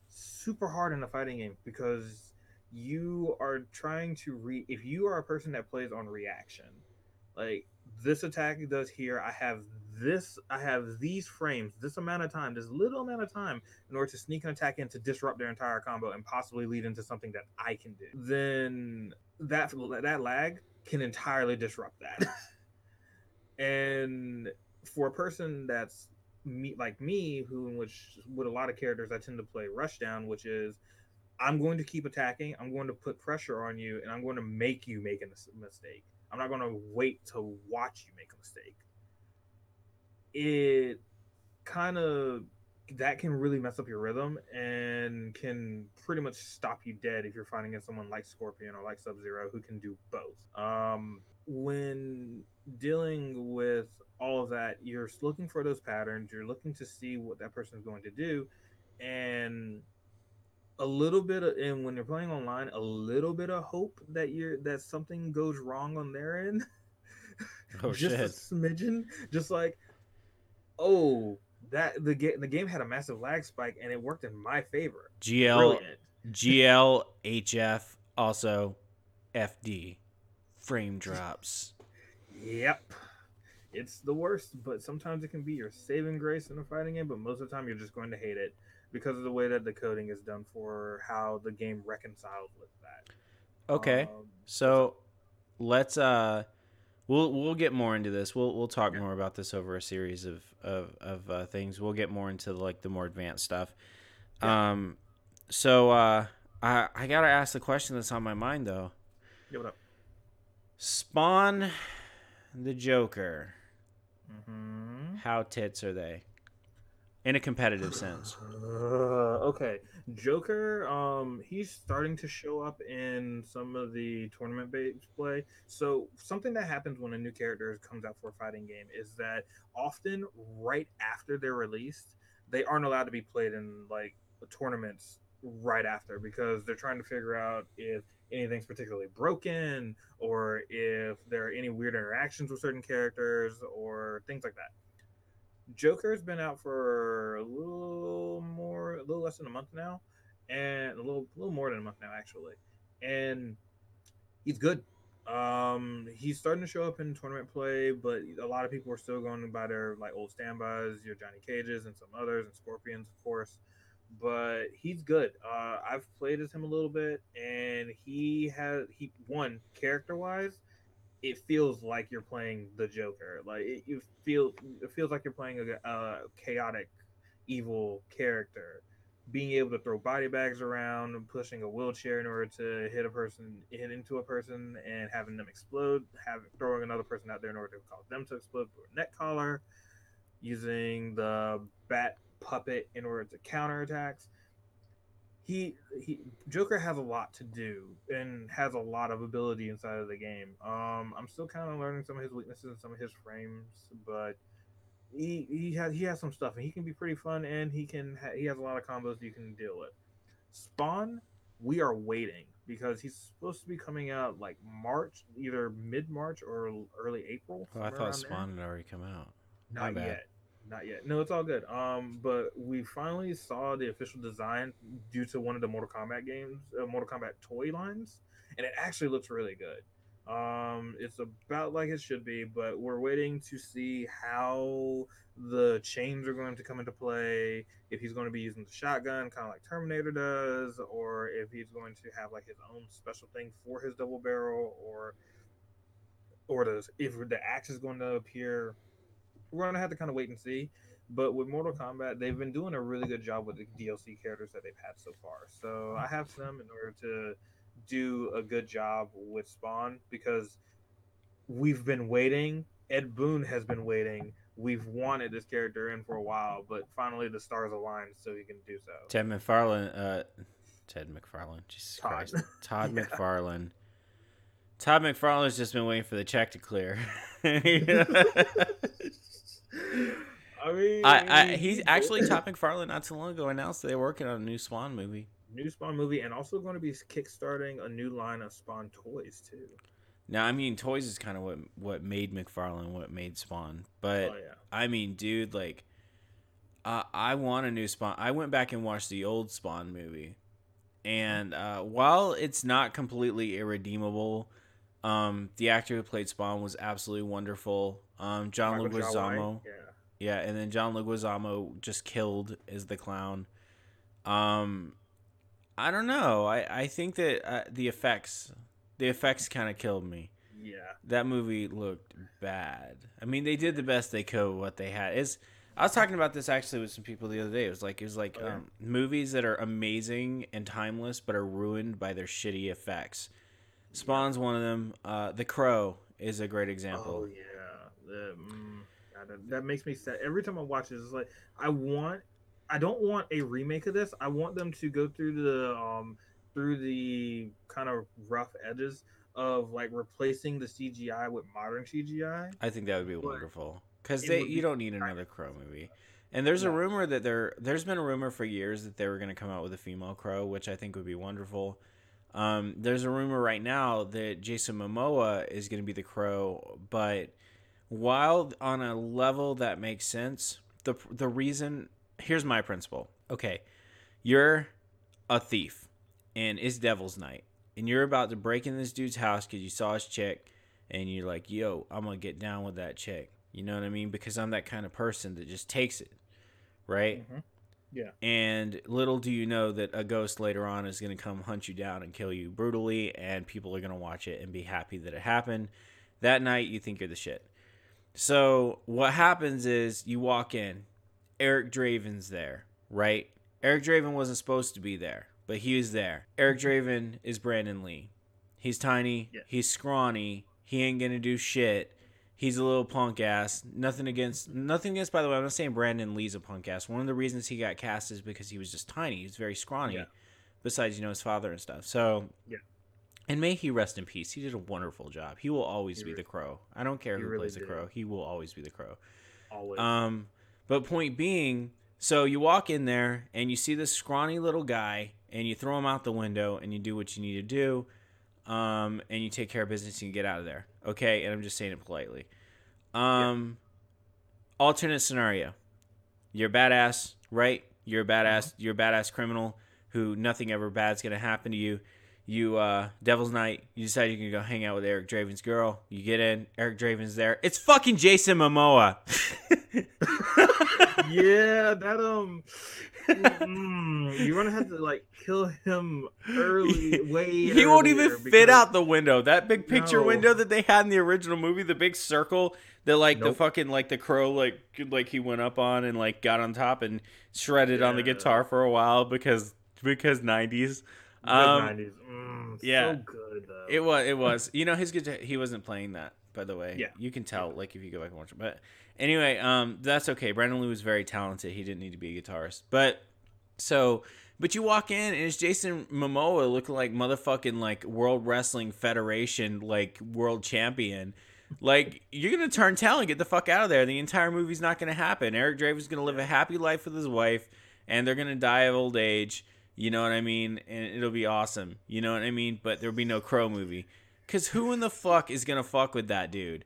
super hard in a fighting game because you are trying to re if you are a person that plays on reaction like this attack does here i have this i have these frames this amount of time this little amount of time in order to sneak an attack in to disrupt their entire combo and possibly lead into something that i can do. Then that that lag can entirely disrupt that. And for a person that's me like me who in which with a lot of characters i tend to play rushdown which is i'm going to keep attacking i'm going to put pressure on you and i'm going to make you make a mistake i'm not going to wait to watch you make a mistake it kind of that can really mess up your rhythm and can pretty much stop you dead if you're fighting against someone like Scorpion or like Sub Zero who can do both. Um, when dealing with all of that, you're looking for those patterns, you're looking to see what that person is going to do, and a little bit of and when you're playing online, a little bit of hope that you're that something goes wrong on their end. Oh just shit. a smidgen, just like oh that the game the game had a massive lag spike and it worked in my favor. GL Brilliant. GL HF also FD frame drops. Yep. It's the worst, but sometimes it can be your saving grace in a fighting game, but most of the time you're just going to hate it because of the way that the coding is done for how the game reconciles with that. Okay. Um, So let's uh we'll we'll get more into this. We'll we'll talk Yeah. more about this over a series of of of uh, things. We'll get more into like the more advanced stuff. Yeah. Um so uh I I got to ask the question that's on my mind though. yeah, what up? Spawn the Joker. Mm-hmm. How tits are they? In a competitive sense. okay, Joker. Um, he's starting to show up in some of the tournament-based play. So something that happens when a new character comes out for a fighting game is that often right after they're released, they aren't allowed to be played in like tournaments right after because they're trying to figure out if anything's particularly broken or if there are any weird interactions with certain characters or things like that. Joker's been out for a little more, a little less than a month now, and a little, little more than a month now actually, and he's good. Um, he's starting to show up in tournament play, but a lot of people are still going by their like old standbys, your Johnny Cages and some others, and Scorpions, of course. But he's good. Uh, I've played as him a little bit, and he has he one character wise it feels like you're playing the Joker. Like it, you feel, it feels like you're playing a, a chaotic, evil character. Being able to throw body bags around, pushing a wheelchair in order to hit a person, hit into a person, and having them explode. Having throwing another person out there in order to cause them to explode through a neck collar. Using the bat puppet in order to counter attacks he he Joker has a lot to do and has a lot of ability inside of the game. Um, I'm still kind of learning some of his weaknesses and some of his frames, but he he has he has some stuff and he can be pretty fun and he can ha- he has a lot of combos you can deal with. Spawn, we are waiting because he's supposed to be coming out like March, either mid March or early April. Oh, I thought around there. Spawn had already come out. My Not yet. Not yet. No, it's all good. Um, but we finally saw the official design due to one of the Mortal Kombat games, uh, Mortal Kombat toy lines, and it actually looks really good. Um, it's about like it should be, but we're waiting to see how the chains are going to come into play. If he's going to be using the shotgun, kind of like Terminator does, or if he's going to have like his own special thing for his double barrel, or or does if the axe is going to appear we're gonna have to kind of wait and see. But with Mortal Kombat, they've been doing a really good job with the DLC characters that they've had so far. So I have some in order to do a good job with Spawn because we've been waiting. Ed Boon has been waiting. We've wanted this character in for a while, but finally the stars aligned so he can do so. Ted McFarlane, uh, Ted McFarlane, Jesus Todd. Christ, Todd Yeah. McFarlane. Todd McFarlane's just been waiting for the check to clear. I mean, I, I, he's actually Todd McFarlane not too long ago announced they're working on a new Spawn movie. new Spawn movie, and also going to be kickstarting a new line of Spawn toys too. Now, I mean, toys is kind of what what made McFarlane, what made Spawn. But oh yeah. I mean, dude, like, uh, I want a new Spawn. I went back and watched the old Spawn movie, and uh, while it's not completely irredeemable, um, the actor who played Spawn was absolutely wonderful. Um, John Michael Leguizamo, Yeah. yeah, and then John Leguizamo just killed as the clown. Um, I don't know. I I think that uh, the effects, the effects kind of killed me Yeah. that movie looked bad. I mean, they did the best they could with what they had. Is I was talking about this actually with some people the other day. It was like it was like Oh, yeah? um, movies that are amazing and timeless, but are ruined by their shitty effects. Spawn's one of them. Uh, the Crow is a great example. Oh yeah. The, mm, God, that, that makes me sad. Every time I watch this, it's like I want. I don't want a remake of this. I want them to go through the um through the kind of rough edges of like replacing the CGI with modern CGI. I think that would be wonderful because they you don't need another Crow movie. And there's a rumor that there there's been a rumor for years that they were going to come out with a female crow, which I think would be wonderful. Um, there's a rumor right now that Jason Momoa is going to be the crow, but while on a level that makes sense, the the reason here's my principle. Okay, you're a thief, and it's Devil's Night, and you're about to break in this dude's house because you saw his chick, and you're like, "Yo, I'm gonna get down with that chick." You know what I mean? Because I'm that kind of person that just takes it, right? Mhm. Yeah. And little do you know that a ghost later on is going to come hunt you down and kill you brutally, and people are going to watch it and be happy that it happened. That night, you think you're the shit. So, what happens is you walk in, Eric Draven's there, right? Eric Draven wasn't supposed to be there, but he was there. Eric Draven is Brandon Lee. He's tiny, Yeah. he's scrawny, he ain't going to do shit. He's a little punk ass. Nothing against nothing against by the way, I'm not saying Brandon Lee's a punk ass. One of the reasons he got cast is because he was just tiny. He was very scrawny. Yeah. Besides, you know, his father and stuff. So Yeah. And may he rest in peace. He did a wonderful job. He will always He be re- the crow. I don't care who really plays the crow. He will always be the crow. Always. Um, but point being, so you walk in there and you see this scrawny little guy, and you throw him out the window, and you do what you need to do, um, and you take care of business and you get out of there. Okay, and I'm just saying it politely. Um, alternate scenario: you're a badass, right? You're a badass. You're a badass criminal who nothing ever bad's gonna happen to you. You uh, Devil's Night. You decide you can go hang out with Eric Draven's girl. You get in. Eric Draven's there. It's fucking Jason Momoa. yeah, that um, mm, you're gonna have to like kill him early, way. he won't even fit out the window. That big picture No. window that they had in the original movie, the big circle that like the fucking like the crow like like he went up on and like got on top and shredded on the guitar for a while because because 90s. Good Um, 90s. Mm, yeah. so good though. It was. It was. You know, his guitar. He wasn't playing that, by the way. Yeah. You can tell, like, if you go back and watch it. But anyway, um, that's okay. Brandon Lee was very talented. He didn't need to be a guitarist. But so, but you walk in and it's Jason Momoa looking like motherfucking like World Wrestling Federation like world champion. Like you're gonna turn tail and get the fuck out of there. The entire movie's not gonna happen. Eric Draven's gonna live a happy life with his wife, and they're gonna die of old age. You know what I mean? And it'll be awesome. You know what I mean? But there'll be no Crow movie. Cause who in the fuck is gonna fuck with that dude?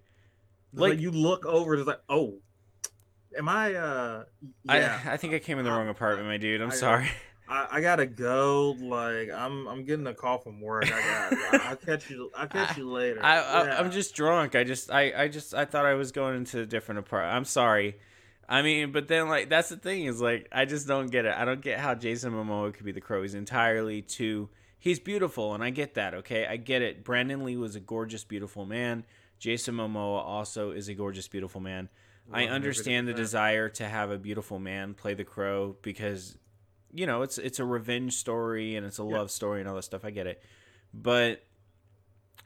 Like, like- you look over, it's like, oh, am I? uh Yeah, I I think I came in the I- wrong apartment, my dude. I'm I- sorry. I, I gotta go. Like I'm, I'm getting a call from work. I got. I'll catch you. I'll catch you later. I, I Yeah. I'm just drunk. I just I I just I thought I was going into a different apartment. I'm sorry. I mean, but then like that's the thing is like I just don't get it. I don't get how Jason Momoa could be the crow. He's entirely too. He's beautiful, and I get that. Okay, I get it. Brandon Lee was a gorgeous, beautiful man. Jason Momoa also is a gorgeous, beautiful man. I understand the desire to have a beautiful man play the crow because you know it's it's a revenge story and it's a Yeah. love story and all that stuff. I get it, but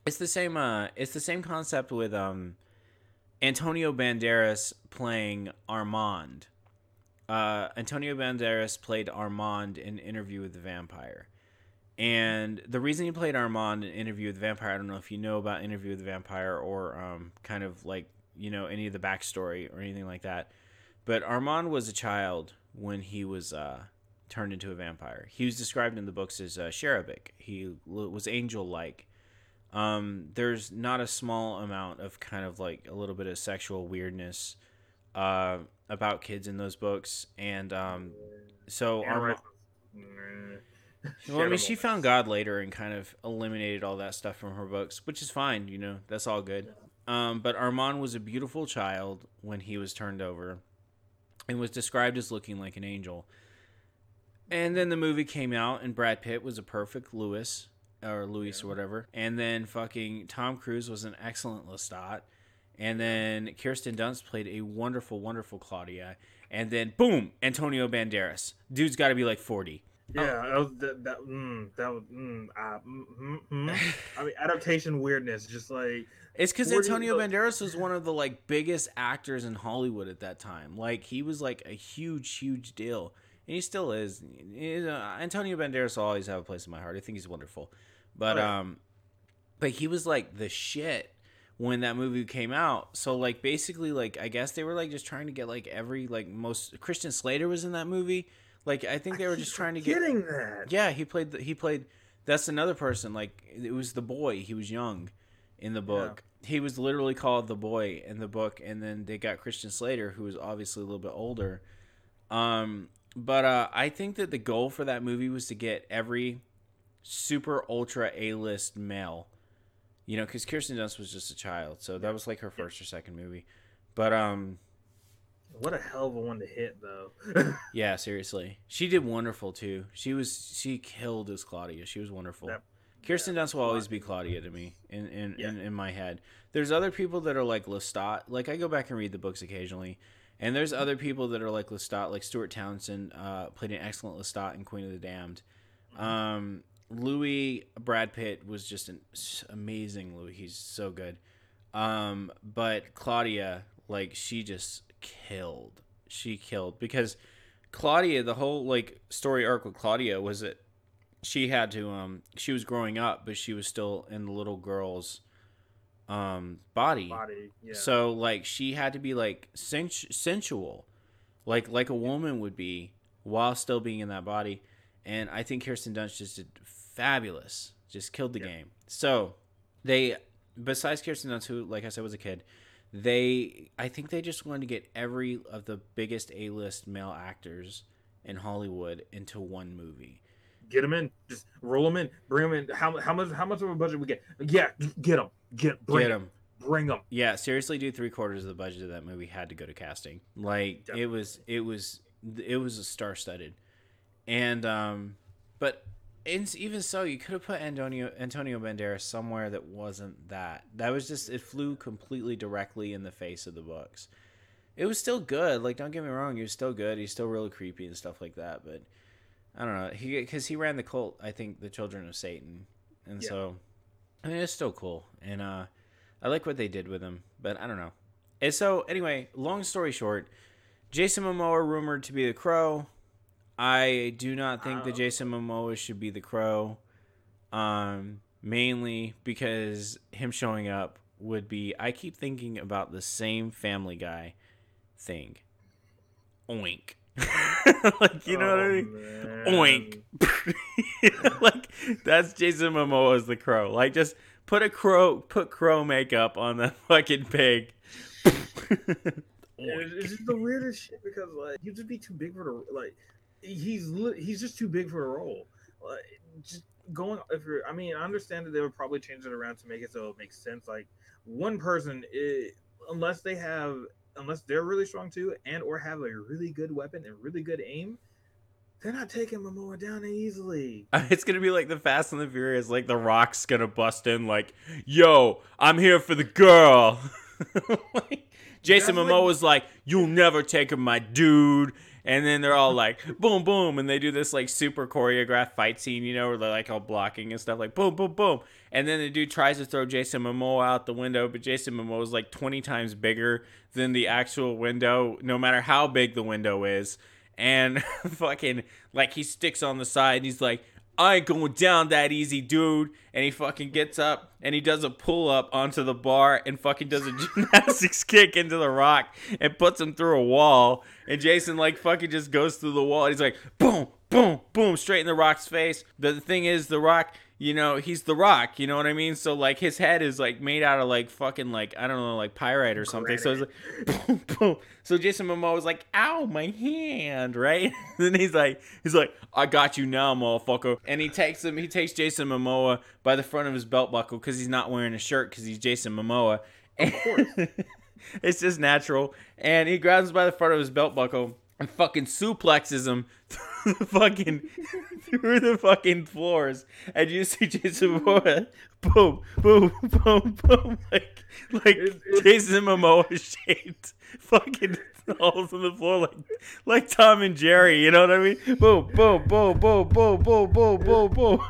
it's the same. Uh, it's the same concept with um, Antonio Banderas playing Armand. Uh, Antonio Banderas played Armand in Interview with the Vampire. And the reason he played Armand in Interview with the Vampire, I don't know if you know about Interview with the Vampire or um, kind of like, you know, any of the backstory or anything like that. But Armand was a child when he was uh, turned into a vampire. He was described in the books as uh, cherubic. He was angel like. Um, there's not a small amount of kind of like a little bit of sexual weirdness uh, about kids in those books. And um, so Armand. Rice. Well, I mean, she found God later and kind of eliminated all that stuff from her books, which is fine. You know, that's all good. Um, but Armand was a beautiful child when he was turned over, and was described as looking like an angel. And then the movie came out, and Brad Pitt was a perfect Lewis or Louis or whatever. And then fucking Tom Cruise was an excellent Lestat. And then Kirsten Dunst played a wonderful, wonderful Claudia. And then boom, Antonio Banderas. Dude's got to be like forty. Yeah, that was that. That, mm, that was. Mm, uh, mm, mm, mm. I mean, adaptation weirdness, just like It's because Antonio look- Banderas was one of the like biggest actors in Hollywood at that time. Like he was like a huge, huge deal, and he still is. He's, uh, Antonio Banderas will always have a place in my heart. I think he's wonderful, but yeah. um, but he was like the shit when that movie came out. So like basically like I guess they were like just trying to get like every like most Christian Slater was in that movie. Like I think they were just trying to get Getting that. Yeah, he played the, he played that's another person like it was the boy. He was young in the book. He was literally called the boy in the book and then they got Christian Slater who was obviously a little bit older. Um but uh I think that the goal for that movie was to get every super ultra A-list male you know, because Kirsten Dunst was just a child, so that was like her first or second movie. But um, What a hell of a one to hit, though. yeah, seriously, she did wonderful too. She was she killed as Claudia. She was wonderful. Yep. Kirsten Dunst will always be Claudia to me in in, Yeah. in in my head. There's other people that are like Lestat. Like I go back and read the books occasionally, and there's other people that are like Lestat, like Stuart Townsend uh, played an excellent Lestat in Queen of the Damned. Um, Louis Brad Pitt was just an amazing Louis. He's so good. Um, but Claudia, like she just killed. She killed because Claudia, the whole like story arc with Claudia was that she had to um she was growing up, but she was still in the little girl's um body. Body. Yeah. So like she had to be like sens- sensual, like like a woman would be while still being in that body. And I think Kirsten Dunst just did fabulous, just killed the Yeah. game. So they, besides Kirsten Dunst, who like I said was a kid, they I think they just wanted to get every of the biggest A list male actors in Hollywood into one movie. get them in. Just roll them in. Bring them in. How, how much? How much of a budget we get? Yeah, get them. Get bring Get them. Bring them. Yeah, seriously, dude. Three quarters of the budget of that movie had to go to casting. Like it was, it was, it was a star studded, and um, but in, even so, you could have put Antonio Antonio Banderas somewhere that wasn't that. That was just it flew completely directly in the face of the books. It was still good. Like don't get me wrong, he was still good. He's still really creepy and stuff like that. But I don't know. He because he ran the cult. I think the Children of Satan, and Yeah. so I mean it's still cool. And uh, I like what they did with him. But I don't know. And so anyway, long story short, Jason Momoa rumored to be the Crow. I do not think that Oh. Jason Momoa should be the Crow. Um, mainly because him showing up would be. I keep thinking about the same Family Guy thing. Oink. like you know what I Oh, mean? man. Oink. like that's Jason Momoa as the crow. Like just put a crow put crow makeup on the fucking pig. It's, it's just the weirdest shit because like he'd just be too big for the like he's he's just too big for a role. Just going if you're, I mean, I understand that they would probably change it around to make it so it makes sense. Like one person, i unless they have, unless they're really strong too, and or have a really good weapon and really good aim, they're not taking Momoa down easily. It's gonna be like the Fast and the Furious, like the Rock's gonna bust in like, yo, I'm here for the girl. like, Jason That's like- Momoa's like, you'll never take her, my dude. And then they're all like, boom, boom, and they do this like super choreographed fight scene, you know, where they're like all blocking and stuff, like boom, boom, boom. And then the dude tries to throw Jason Momoa out the window, but Jason Momoa is like 20 times bigger than the actual window, no matter how big the window is. And fucking, like, he sticks on the side and he's like, I ain't going down that easy, dude. And he fucking gets up and he does a pull up onto the bar and fucking does a gymnastics kick into the rock and puts him through a wall. And Jason, like, fucking just goes through the wall. He's like, boom, boom, boom, straight in the rock's face. The thing is, the rock, you know, he's the rock, you know what I mean? So, like, his head is, like, made out of, like, fucking, like, I don't know, like, pyrite or something. So it's like, boom, boom. So Jason Momoa was like, ow, my hand, right? then he's like, he's like, I got you now, motherfucker. And he takes him, he takes Jason Momoa by the front of his belt buckle because he's not wearing a shirt because he's Jason Momoa. Of course. it's just natural. And he grabs him by the front of his belt buckle and fucking suplexes him through the fucking through the fucking floors. And you see Jason Momoa boom, boom, boom, boom, like like It's- it's- Jason Momoa shaped fucking holes in the floor like like Tom and Jerry, you know what I mean? Boom, boom, boom, boom, boom, boom, boom, boom, boom.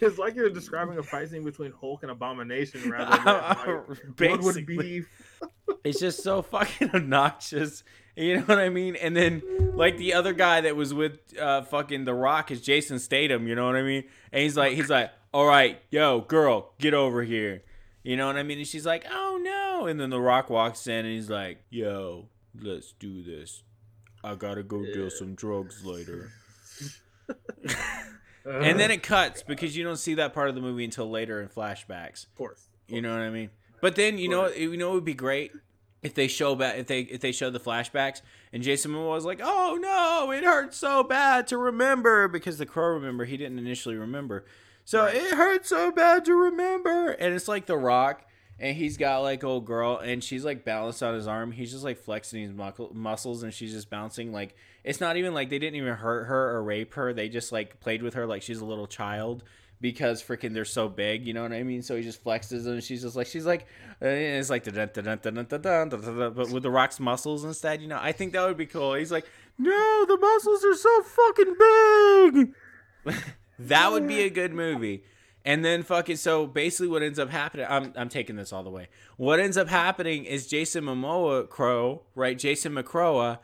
It's like you're describing a fight scene between Hulk and Abomination rather than like, one would be it's just so fucking obnoxious. You know what I mean? And then like the other guy that was with uh fucking The Rock is Jason Statham, you know what I mean? And he's like he's like, "All right, yo, girl, get over here." You know what I mean? And she's like, "Oh no!" And then The Rock walks in and he's like, "Yo, let's do this. I gotta go deal some drugs later." and then it cuts because you don't see that part of the movie until later in flashbacks. of course. You know what I mean? But then you know you know it would be great if they show back if they if they show the flashbacks and Jason Momoa was like, "Oh no, it hurts so bad to remember because the crow remember he didn't initially remember." So it hurts so bad to remember. And it's like The Rock and he's got like old girl and she's like balanced on his arm. He's just like flexing his muscles and she's just bouncing like it's not even like they didn't even hurt her or rape her. They just like played with her like she's a little child because freaking they're so big, you know what I mean? So he just flexes and she's just like she's like it's like but with the rock's muscles instead, you know. I think that would be cool. He's like, "No, the muscles are so fucking big." that would be a good movie. And then fucking so basically what ends up happening I'm I'm taking this all the way. What ends up happening is Jason Momoa Crow, right? Jason McCroa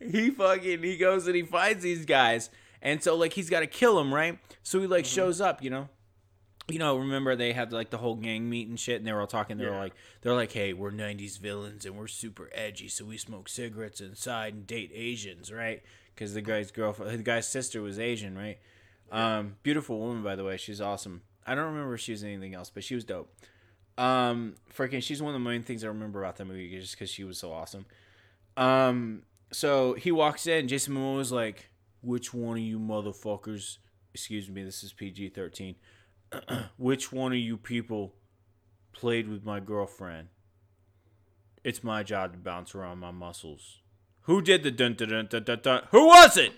he fucking he goes and he finds these guys. And so like he's got to kill them right? So he like shows up you know? You know remember they had like the whole gang meet and shit and they were all talking they were like they're like hey we're 90s villains and we're super edgy so we smoke cigarettes inside and date asians right? Because the guy's girlfriend the guy's sister was asian right? Um beautiful woman by the way she's awesome. I don't remember if she was anything else but she was dope. Um freaking she's one of the main things i remember about that movie just because she was so awesome. Um, so he walks in. Jason Momoa was like, "Which one of you motherfuckers? Excuse me, this is PG thirteen. Which one of you people played with my girlfriend? It's my job to bounce around my muscles. Who did the dun dun dun dun dun? dun? Who was it?"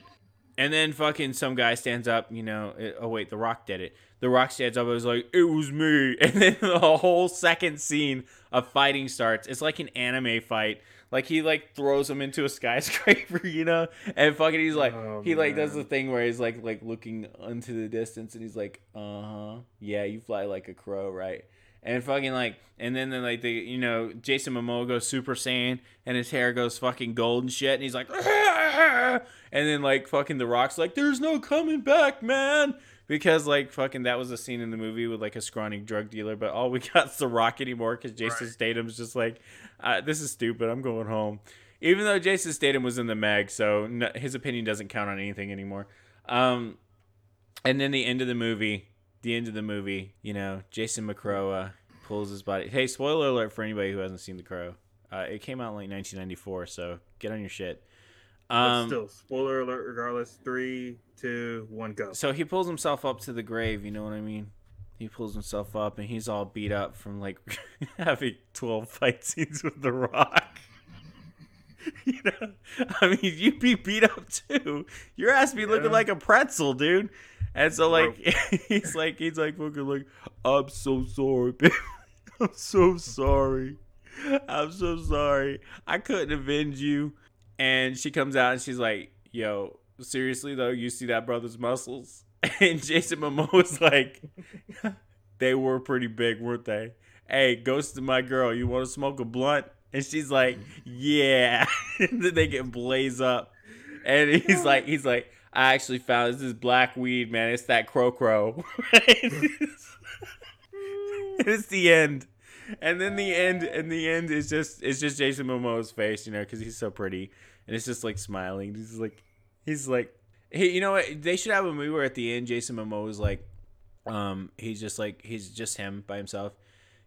And then fucking some guy stands up, you know. it- oh wait, The Rock did it. The Rock stands up and was like, "It was me." And then the whole second scene of fighting starts. It's like an anime fight. Like he like throws him into a skyscraper, you know, and fucking he's like Oh, he like does the thing where he's like like looking into the distance and he's like, uh huh, yeah, you fly like a crow, right? And fucking like, and then then like the you know Jason Momoa goes Super Saiyan and his hair goes fucking gold and shit, and he's like, and then like fucking The Rock's like, there's no coming back, man. Because like fucking that was a scene in the movie with like a scrawny drug dealer, but all we got's The Rock anymore because Jason Right. Statham's just like, uh, this is stupid. I'm going home. Even though Jason Statham was in the Meg, so no, his opinion doesn't count on anything anymore. Um, and then the end of the movie, the end of the movie, you know, Jason McCrow uh, pulls his body. Hey, spoiler alert for anybody who hasn't seen The Crow. Uh, it came out in like 1994, so get on your shit. Um, still, spoiler alert. Regardless, three, two, one, go. so he pulls himself up to the grave. You know what I mean? He pulls himself up, and he's all beat up from like having 12 fight scenes with The Rock. you know, I mean, you'd be beat up too. Your ass be looking like a pretzel, dude. And so like he's like he's like fucking like I'm so sorry, babe. I'm so sorry. I'm so sorry. I couldn't avenge you. And she comes out and she's like, "Yo, seriously though, you see that brother's muscles?" And Jason Momoa was like, "They were pretty big, weren't they?" Hey, ghost of my girl, you want to smoke a blunt? And she's like, "Yeah." and then they get blaze up, and he's like, "He's like, I actually found this is black weed, man. It's that crow crow." it's the end. And then the end, and the end is just it's just Jason Momoa's face, you know, because he's so pretty, and it's just like smiling. He's like, he's like, hey, you know what? They should have a movie where at the end Jason Momoa is like, um, he's just like he's just him by himself,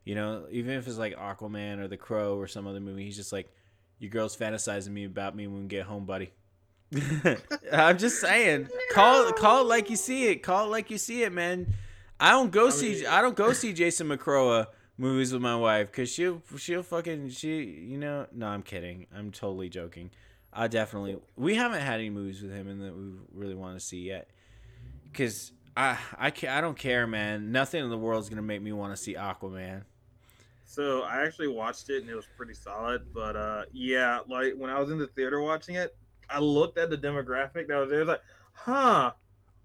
you know. Even if it's like Aquaman or The Crow or some other movie, he's just like, your girl's fantasizing me about me when we get home, buddy. I'm just saying, call call it like you see it. Call it like you see it, man. I don't go I see mean- I don't go see Jason McCrowa movies with my wife because she'll she'll fucking she you know no I'm kidding I'm totally joking I definitely we haven't had any movies with him and that we really want to see yet because I I ca- I don't care man nothing in the world is gonna make me want to see Aquaman So I actually watched it and it was pretty solid. But uh, yeah, like when I was in the theater watching it, I looked at the demographic that was there. I was like, huh,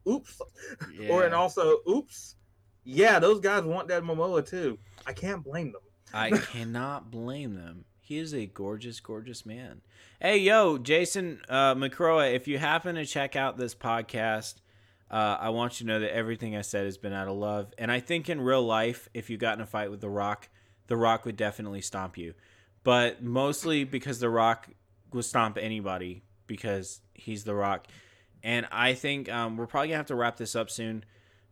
oops. Or and also, oops. Yeah, those guys want that Momoa too. I can't blame them. I cannot blame them. He is a gorgeous, gorgeous man. Hey, yo, Jason uh, if you happen to check out this podcast, Uh, I want you to know that everything I said has been out of love. And I think in real life, if you got in a fight with The Rock, The Rock would definitely stomp you. But mostly because The Rock will stomp anybody because he's The Rock. And I think um, we're probably going to have to wrap this up soon.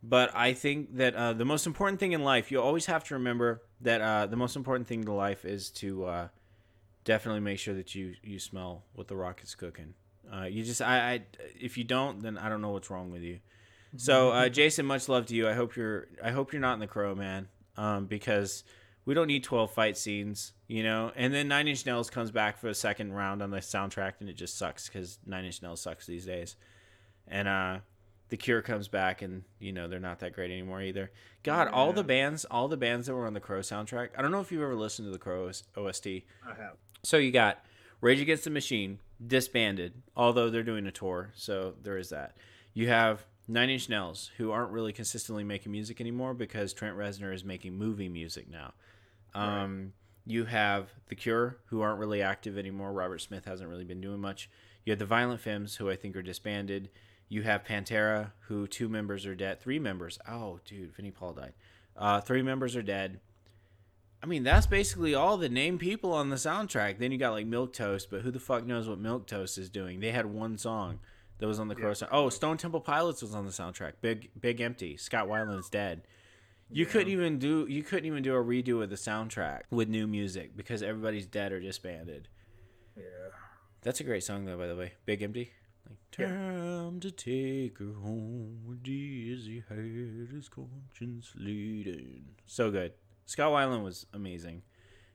But I think that uh, the most important thing in life, you always have to remember that uh, the most important thing in life is to uh, definitely make sure that you, you smell what The Rock is cooking. Uh, you just, I, I, if you don't, then I don't know what's wrong with you. So, uh, Jason, much love to you. I hope you're, I hope you're not in the crow, man, um, because we don't need 12 fight scenes, you know. And then Nine Inch Nails comes back for a second round on the soundtrack, and it just sucks because Nine Inch Nails sucks these days. And uh, the Cure comes back, and you know they're not that great anymore either. God, all the bands, all the bands that were on the Crow soundtrack. I don't know if you've ever listened to the Crow OST. I have. So you got Rage Against the Machine disbanded, although they're doing a tour, so there is that. You have Nine Inch Nails, who aren't really consistently making music anymore because Trent Reznor is making movie music now. Um, You have The Cure, who aren't really active anymore. Robert Smith hasn't really been doing much. You have the Violent Femmes, who I think are disbanded. You have Pantera, who two members are dead. Three members. Oh, dude, Vinnie Paul died. Uh, three members are dead. I mean, that's basically all the name people on the soundtrack. Then you got like Milk Toast, but who the fuck knows what Milk Toast is doing? They had one song that was on the Crow Yeah. Oh, Stone Temple Pilots was on the soundtrack. Big Big Empty. Scott Weiland's dead. You Yeah. couldn't even do you couldn't even do a redo of the soundtrack with new music because everybody's dead or disbanded. Yeah. That's a great song though, by the way. Big Empty. Like, Yeah. Time to take her home where dizzy head his conscience leading. So good. Scott Weiland was amazing.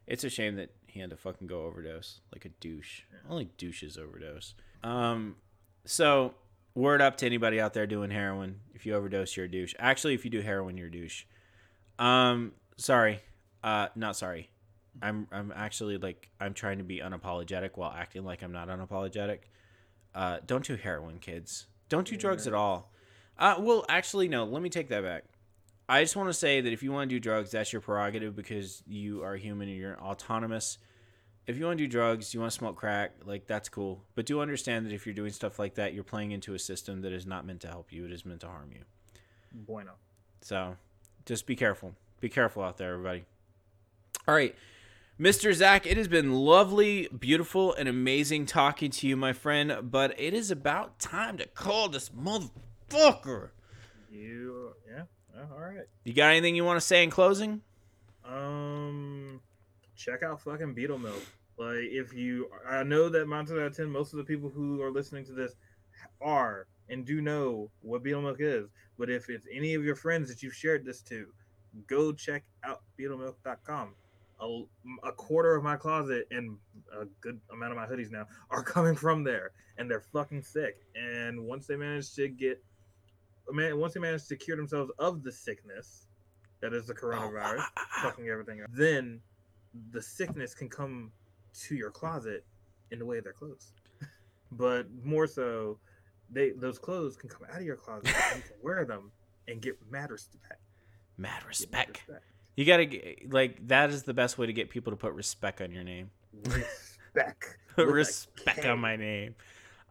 It's a shame that he had to fucking go overdose like a douche. Only douches overdose. Um, so word up to anybody out there doing heroin. If you overdose, you're a douche. Actually, if you do heroin, you're a douche. Um, sorry. Uh, not sorry. I'm I'm actually like I'm trying to be unapologetic while acting like I'm not unapologetic. Uh, don't do heroin, kids. Don't do drugs at all. Uh, well, actually, no. Let me take that back. I just want to say that if you want to do drugs, that's your prerogative because you are human and you're autonomous. If you want to do drugs, you want to smoke crack, like that's cool. But do understand that if you're doing stuff like that, you're playing into a system that is not meant to help you. It is meant to harm you. Bueno. So just be careful. Be careful out there, everybody. All right. Mr. Zach, it has been lovely, beautiful, and amazing talking to you, my friend, but it is about time to call this motherfucker. You. Yeah. All right. You got anything you want to say in closing? Um, check out fucking Beetle Milk. Like, if you, I know that Mountain out of ten, most of the people who are listening to this are and do know what Beetle Milk is. But if it's any of your friends that you've shared this to, go check out BeetleMilk.com. A, a quarter of my closet and a good amount of my hoodies now are coming from there, and they're fucking sick. And once they manage to get, once they manage to cure themselves of the sickness that is the oh, ah, coronavirus, ah, ah, fucking everything up, then the sickness can come to your closet in the way of their clothes. but more so, they those clothes can come out of your closet and you can wear them and get mad respect. Mad Get mad respect. respect. You gotta get, like that is the best way to get people to put respect on your name. Respect. Put With respect on my name.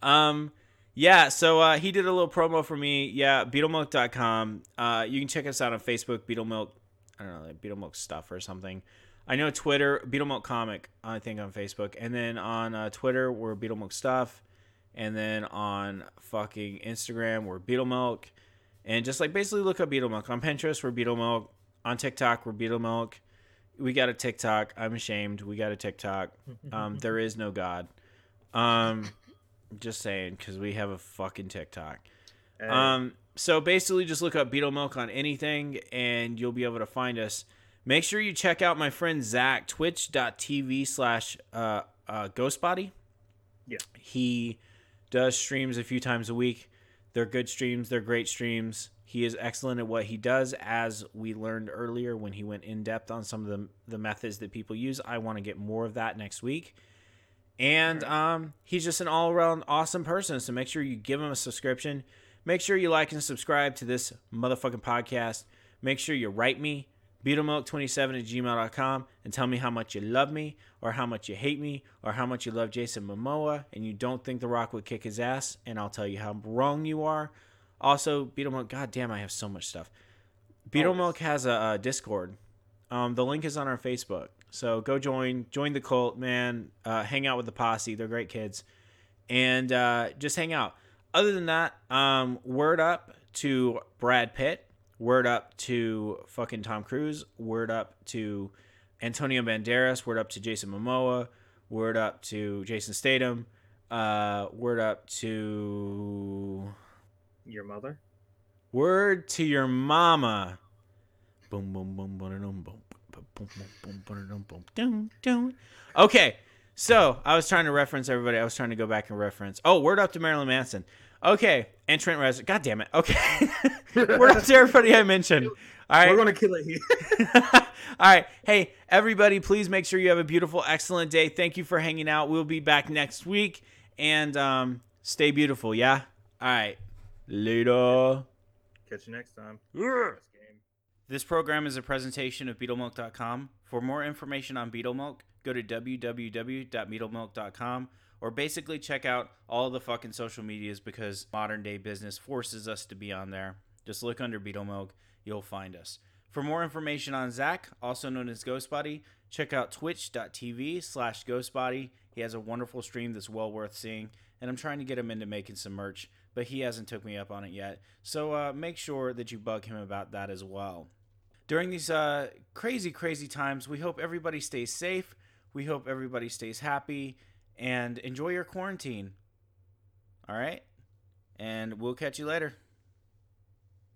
Um, yeah. So uh, he did a little promo for me. Yeah, BeetleMilk.com. Uh, you can check us out on Facebook, BeetleMilk. I don't know, like BeetleMilk stuff or something. I know Twitter, BeetleMilk Comic. I think on Facebook, and then on uh, Twitter we're BeetleMilk Stuff, and then on fucking Instagram we're BeetleMilk, and just like basically look up BeetleMilk on Pinterest we're BeetleMilk. On TikTok we're BeetleMilk. We got a TikTok. I'm ashamed. We got a TikTok. Um, there is no God. Um, just saying because we have a fucking TikTok. Hey, Um, so basically, just look up Beetle Milk on anything, and you'll be able to find us. Make sure you check out my friend Zach, twitch.tv slash uh, uh, ghostbody. Yeah. He does streams a few times a week. They're good streams, they're great streams. He is excellent at what he does, as we learned earlier when he went in depth on some of the, the methods that people use. I want to get more of that next week. And um, he's just an all around awesome person. So make sure you give him a subscription. Make sure you like and subscribe to this motherfucking podcast. Make sure you write me, beetlemilk27 at gmail.com, and tell me how much you love me, or how much you hate me, or how much you love Jason Momoa, and you don't think The Rock would kick his ass, and I'll tell you how wrong you are. Also, Beetlemilk, God damn, I have so much stuff. Beetlemilk has a, a Discord. Um, the link is on our Facebook. So go join, join the cult, man. Uh, hang out with the posse. They're great kids, and uh, just hang out. Other than that, um, word up to Brad Pitt. Word up to fucking Tom Cruise. Word up to Antonio Banderas. Word up to Jason Momoa. Word up to Jason Statham. Uh, word up to Your mother? Word to your mama. Boom boom boom boom boom boom Okay, so I was trying to reference everybody. I was trying to go back and reference. Oh, word up to Marilyn Manson. Okay, and Trent Reznor. God damn it. Okay, word up to everybody I mentioned. All right. We're gonna kill it here. All right. Hey, everybody, please make sure you have a beautiful, excellent day. Thank you for hanging out. We'll be back next week. And um, stay beautiful, yeah? All right. Later. Catch you next time. This program is a presentation of BeetleMilk.com. For more information on Beetle Milk, go to www.beetlemilk.com or basically check out all the fucking social medias because modern day business forces us to be on there. Just look under Beetle Milk, you'll find us. For more information on Zach, also known as Ghostbody, check out twitch.tv slash ghostbody. He has a wonderful stream that's well worth seeing, and I'm trying to get him into making some merch, but he hasn't took me up on it yet. So uh, make sure that you bug him about that as well. During these uh, crazy, crazy times, we hope everybody stays safe. We hope everybody stays happy and enjoy your quarantine. All right? And we'll catch you later.